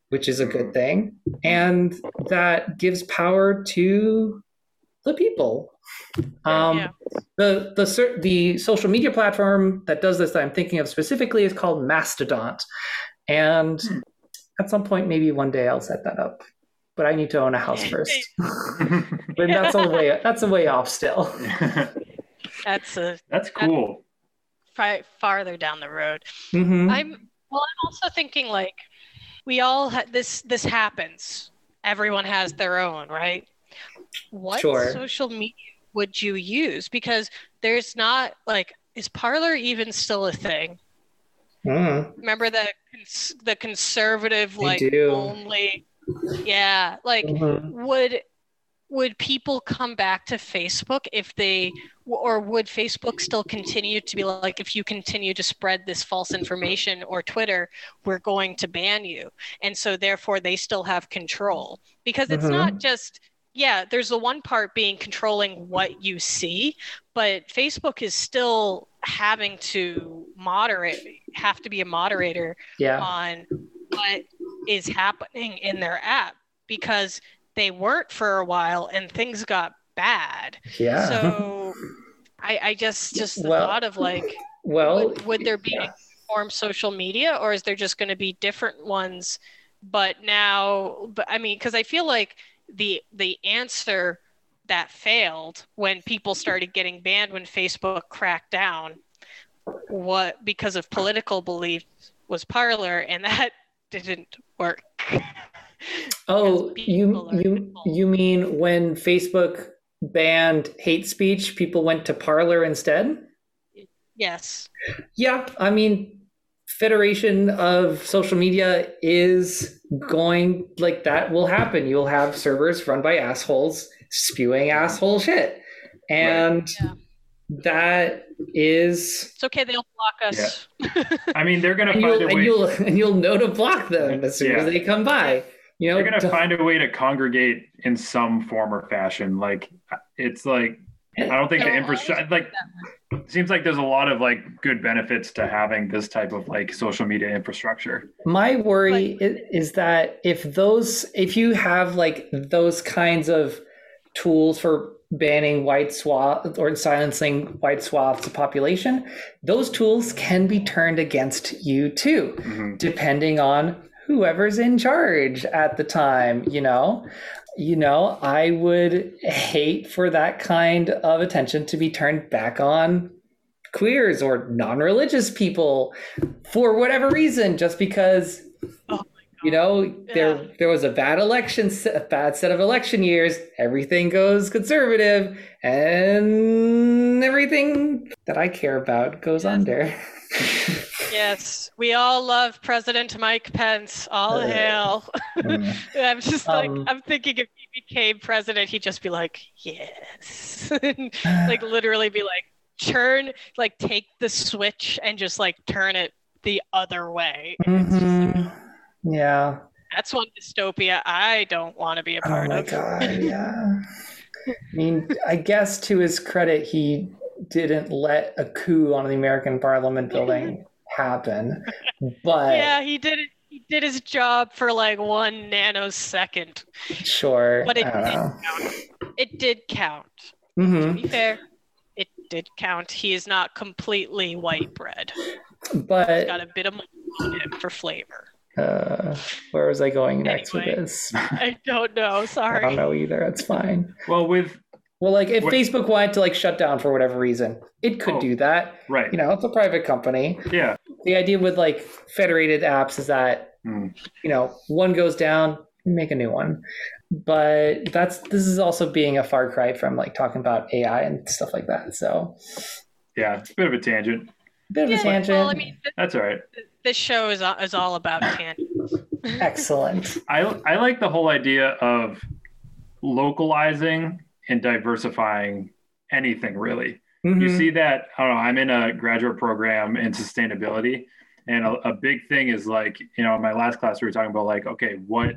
Speaker 2: which is a good thing. And that gives power to the people. Um, yeah. The the the social media platform that does this that I'm thinking of specifically is called Mastodon, and hmm. at some point, maybe one day I'll set that up. But I need to own a house first. <laughs> but that's a way that's a way off still. <laughs>
Speaker 1: That's a
Speaker 3: that's cool
Speaker 1: farther down the road.
Speaker 2: Mm-hmm.
Speaker 1: I'm well. I'm also thinking like we all ha- this this happens. Everyone has their own, right? What sure. social media would you use? Because there's not like is Parler even still a thing?
Speaker 2: Mm.
Speaker 1: Remember the the conservative like only yeah like mm-hmm. would would people come back to Facebook if they or would Facebook still continue to be like if you continue to spread this false information or Twitter we're going to ban you and so therefore they still have control because it's mm-hmm. not just yeah there's the one part being controlling what you see but Facebook is still having to moderate have to be a moderator
Speaker 2: yeah.
Speaker 1: on what is happening in their app because they weren't for a while and things got bad.
Speaker 2: Yeah.
Speaker 1: So <laughs> I, I just just the well, thought of like
Speaker 2: well
Speaker 1: would, would there be yeah. form social media or is there just going to be different ones but now but I mean because I feel like the the answer that failed when people started getting banned when Facebook cracked down what because of political beliefs was Parler and that <laughs> didn't work. <laughs>
Speaker 2: Oh, you you you mean when Facebook banned hate speech, people went to Parler instead?
Speaker 1: Yes.
Speaker 2: Yeah, I mean, Federation of Social Media is going like that will happen. You'll have servers run by assholes spewing asshole shit, and. Right. Yeah that is
Speaker 1: it's okay they'll block us
Speaker 3: yeah. <laughs> i mean they're gonna find a way
Speaker 2: and you'll, and you'll know to block them as soon yeah. as they come by you know
Speaker 3: they're going to find a way to congregate in some form or fashion. Like it's like i don't think the infrastructure like seems like there's a lot of like good benefits to having this type of like social media infrastructure.
Speaker 2: My worry is, is that if those if you have like those kinds of tools for banning white swath or silencing white swaths of population those tools can be turned against you too mm-hmm. depending on whoever's in charge at the time, you know? You know, I would hate for that kind of attention to be turned back on queers or non-religious people for whatever reason just because oh you know there yeah. there was a bad election a bad set of election years everything goes conservative and everything that i care about goes yes. under <laughs>
Speaker 1: Yes, we all love President Mike Pence. All uh, hail. Mm. <laughs> I'm just like, um, I'm thinking if he became president, he'd just be like, yes. <laughs> like literally be like, turn like take the switch and just like turn it the other way.
Speaker 2: Mm-hmm. Yeah.
Speaker 1: That's one dystopia I don't want to be a part
Speaker 2: oh my
Speaker 1: of.
Speaker 2: god, <laughs> yeah. I mean, I guess to his credit, he didn't let a coup on the American Parliament building happen. <laughs> But
Speaker 1: yeah, he did it. He did his job for like one nanosecond.
Speaker 2: Sure,
Speaker 1: but it did
Speaker 2: know.
Speaker 1: count. It did count.
Speaker 2: Mhm.
Speaker 1: To be fair, it did count. He is not completely white bread. He's
Speaker 2: But
Speaker 1: got a bit of money on him for flavor.
Speaker 2: uh, where was I going next
Speaker 1: Anyway.
Speaker 2: with this?
Speaker 1: I don't know. Sorry. <laughs>
Speaker 2: I don't know either. It's fine.
Speaker 3: Well, with
Speaker 2: Well, like if
Speaker 3: What-
Speaker 2: Facebook wanted to like shut down for whatever reason, it could
Speaker 3: Oh.
Speaker 2: do that.
Speaker 3: right,
Speaker 2: You know, it's a private company.
Speaker 3: yeah,
Speaker 2: The idea with like federated apps is that
Speaker 3: Hmm.
Speaker 2: you know one goes down, you make a new one. But that's this is also being a far cry from like talking about AI and stuff like that. So
Speaker 3: yeah, it's a bit of a tangent.
Speaker 2: bit of
Speaker 1: Yeah,
Speaker 2: a tangent.
Speaker 1: well, I mean, th-
Speaker 3: That's all right.
Speaker 1: this show is is all about <laughs> tangents. <laughs>
Speaker 2: Excellent.
Speaker 3: I I like the whole idea of localizing and diversifying anything really. You
Speaker 2: Mhm.
Speaker 3: see that I don't know. I'm in a graduate program in sustainability, and a, a big thing is like you know in my last class we were talking about like okay what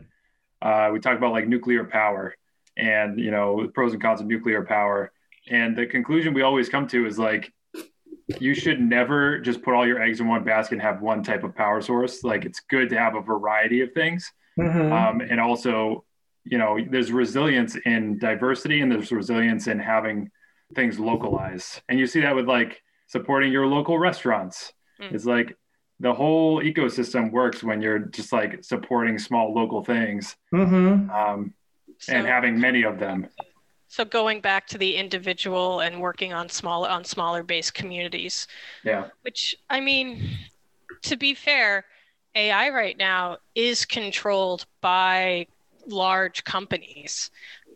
Speaker 3: uh, we talked about like nuclear power and you know the pros and cons of nuclear power, and the conclusion we always come to is like you should never just put all your eggs in one basket and have one type of power source. Like it's good to have a variety of things
Speaker 2: Mhm.
Speaker 3: um, and also you know there's resilience in diversity and there's resilience in having things localized. And you see that with like supporting your local restaurants.
Speaker 1: Mm.
Speaker 3: it's like the whole ecosystem works when you're just like supporting small local things
Speaker 2: Mhm.
Speaker 3: um,
Speaker 1: So,
Speaker 3: and having many of them.
Speaker 1: So going back to the individual and working on smaller on smaller based communities,
Speaker 3: yeah.
Speaker 1: Which I mean, to be fair, AI right now is controlled by large companies.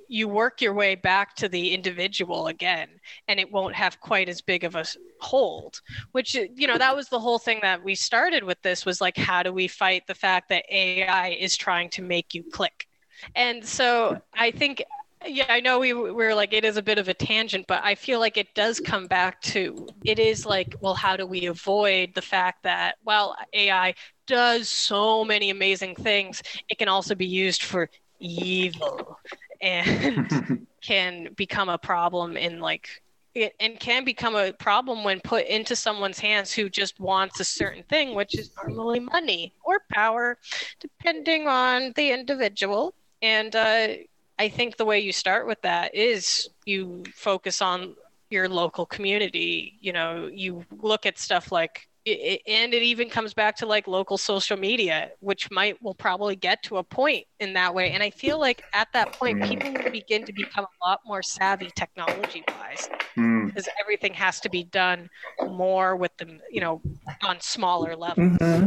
Speaker 1: You work your way back to the individual again, and it won't have quite as big of a hold. Which uh, you know that was the whole thing that we started with. This was like, how do we fight the fact that AI is trying to make you click? And so I think yeah, I know we we were like it is a bit of a tangent, but I feel like it does come back to it is like, well, how do we avoid the fact that well, AI does so many amazing things, it can also be used for evil <laughs> and can become a problem in like it, and can become a problem when put into someone's hands who just wants a certain thing, which is normally money or power, depending on the individual. And uh, I think the way you start with that is you focus on your local community. You know, you look at stuff like, i- i- and it even comes back to like local social media, which might will probably get to a point in that way. And I feel like at that point, people will begin to become a lot more savvy technology wise
Speaker 3: Hmm.
Speaker 1: because everything has to be done more with them, you know, on smaller levels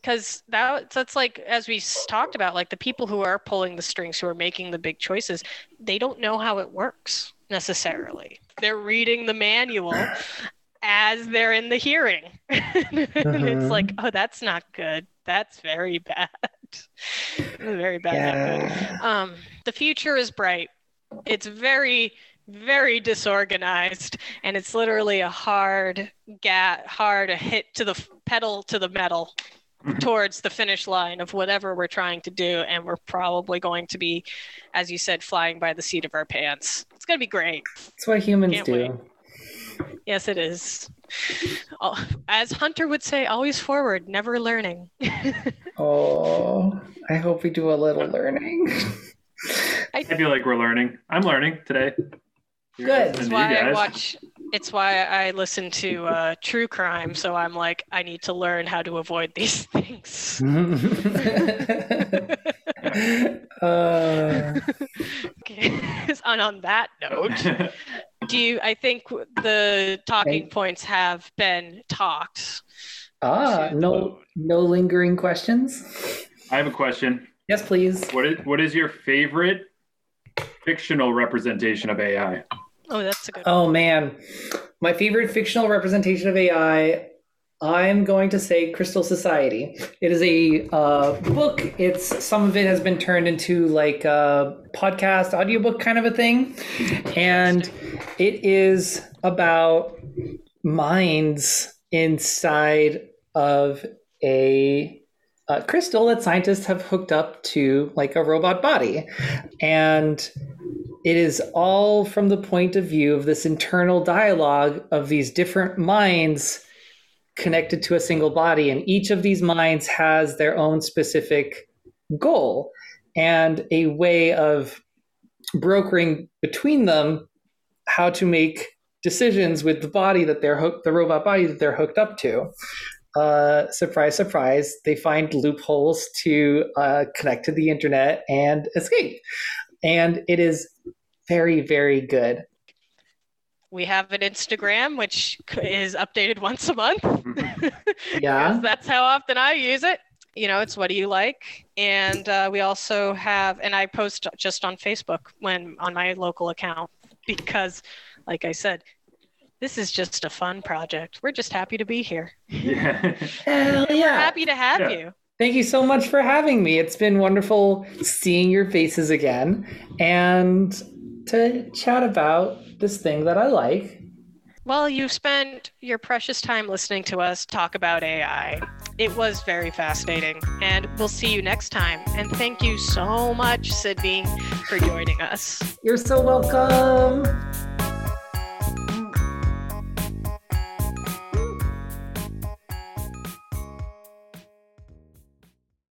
Speaker 1: because that that's like as we talked about like the people who are pulling the strings who are making the big choices they don't know how it works necessarily they're reading the manual as they're in the hearing <laughs> it's
Speaker 2: Mhm.
Speaker 1: like oh that's not good that's very bad <laughs> very bad.
Speaker 2: Yeah.
Speaker 1: um the future is bright it's very very disorganized and it's literally a hard gat hard a hit to the f- pedal to the metal towards the finish line of whatever we're trying to do and we're probably going to be as you said flying by the seat of our pants it's going to be great
Speaker 2: That's what humans
Speaker 1: Can't
Speaker 2: do.
Speaker 1: wait. Yes it is as hunter would say always forward never learning <laughs>
Speaker 2: Oh, I hope we do a little learning.
Speaker 3: I feel like we're learning. I'm learning today.
Speaker 2: Good.
Speaker 1: It's
Speaker 3: Listening to
Speaker 1: why I watch. It's why I listen to uh, true crime. So I'm like, I need to learn how to avoid these <laughs> things. <laughs> <laughs>
Speaker 2: uh, <laughs>
Speaker 1: Okay. <laughs> and on that note, do you? I think the talking points have been talked.
Speaker 2: ah, no, no lingering questions.
Speaker 3: I have a question.
Speaker 2: Yes, please.
Speaker 3: What is what is your favorite fictional representation of AI?
Speaker 1: Oh, that's a good.
Speaker 2: Oh man, my favorite fictional representation of AI I'm going to say Crystal Society. It is a uh, book. It's some of it has been turned into like a podcast, audiobook kind of a thing, and it is about minds inside of a uh, crystal that scientists have hooked up to like a robot body, and it is all from the point of view of this internal dialogue of these different minds connected to a single body. And each of these minds has their own specific goal and a way of brokering between them how to make decisions with the body that they're hooked, the robot body that they're hooked up to. Uh, surprise, surprise, they find loopholes to uh, connect to the internet and escape. And it is very, very good
Speaker 1: we have an Instagram, which is updated once a month. <laughs> <laughs>
Speaker 2: yeah.
Speaker 1: that's how often I use it. You know, it's what do you like? And uh, we also have, and I post just on Facebook when on my local account <laughs> because, like I said, this is just a fun project. We're just happy to be here.
Speaker 3: Yeah.
Speaker 2: Hell yeah.
Speaker 1: We're happy to have yeah. you.
Speaker 2: Thank you so much for having me. It's been wonderful seeing your faces again and to chat about this thing that I like.
Speaker 1: Well, you spent your precious time listening to us talk about AI. It was very fascinating, and we'll see you next time. And thank you so much, Sidney, for joining us.
Speaker 2: You're so welcome.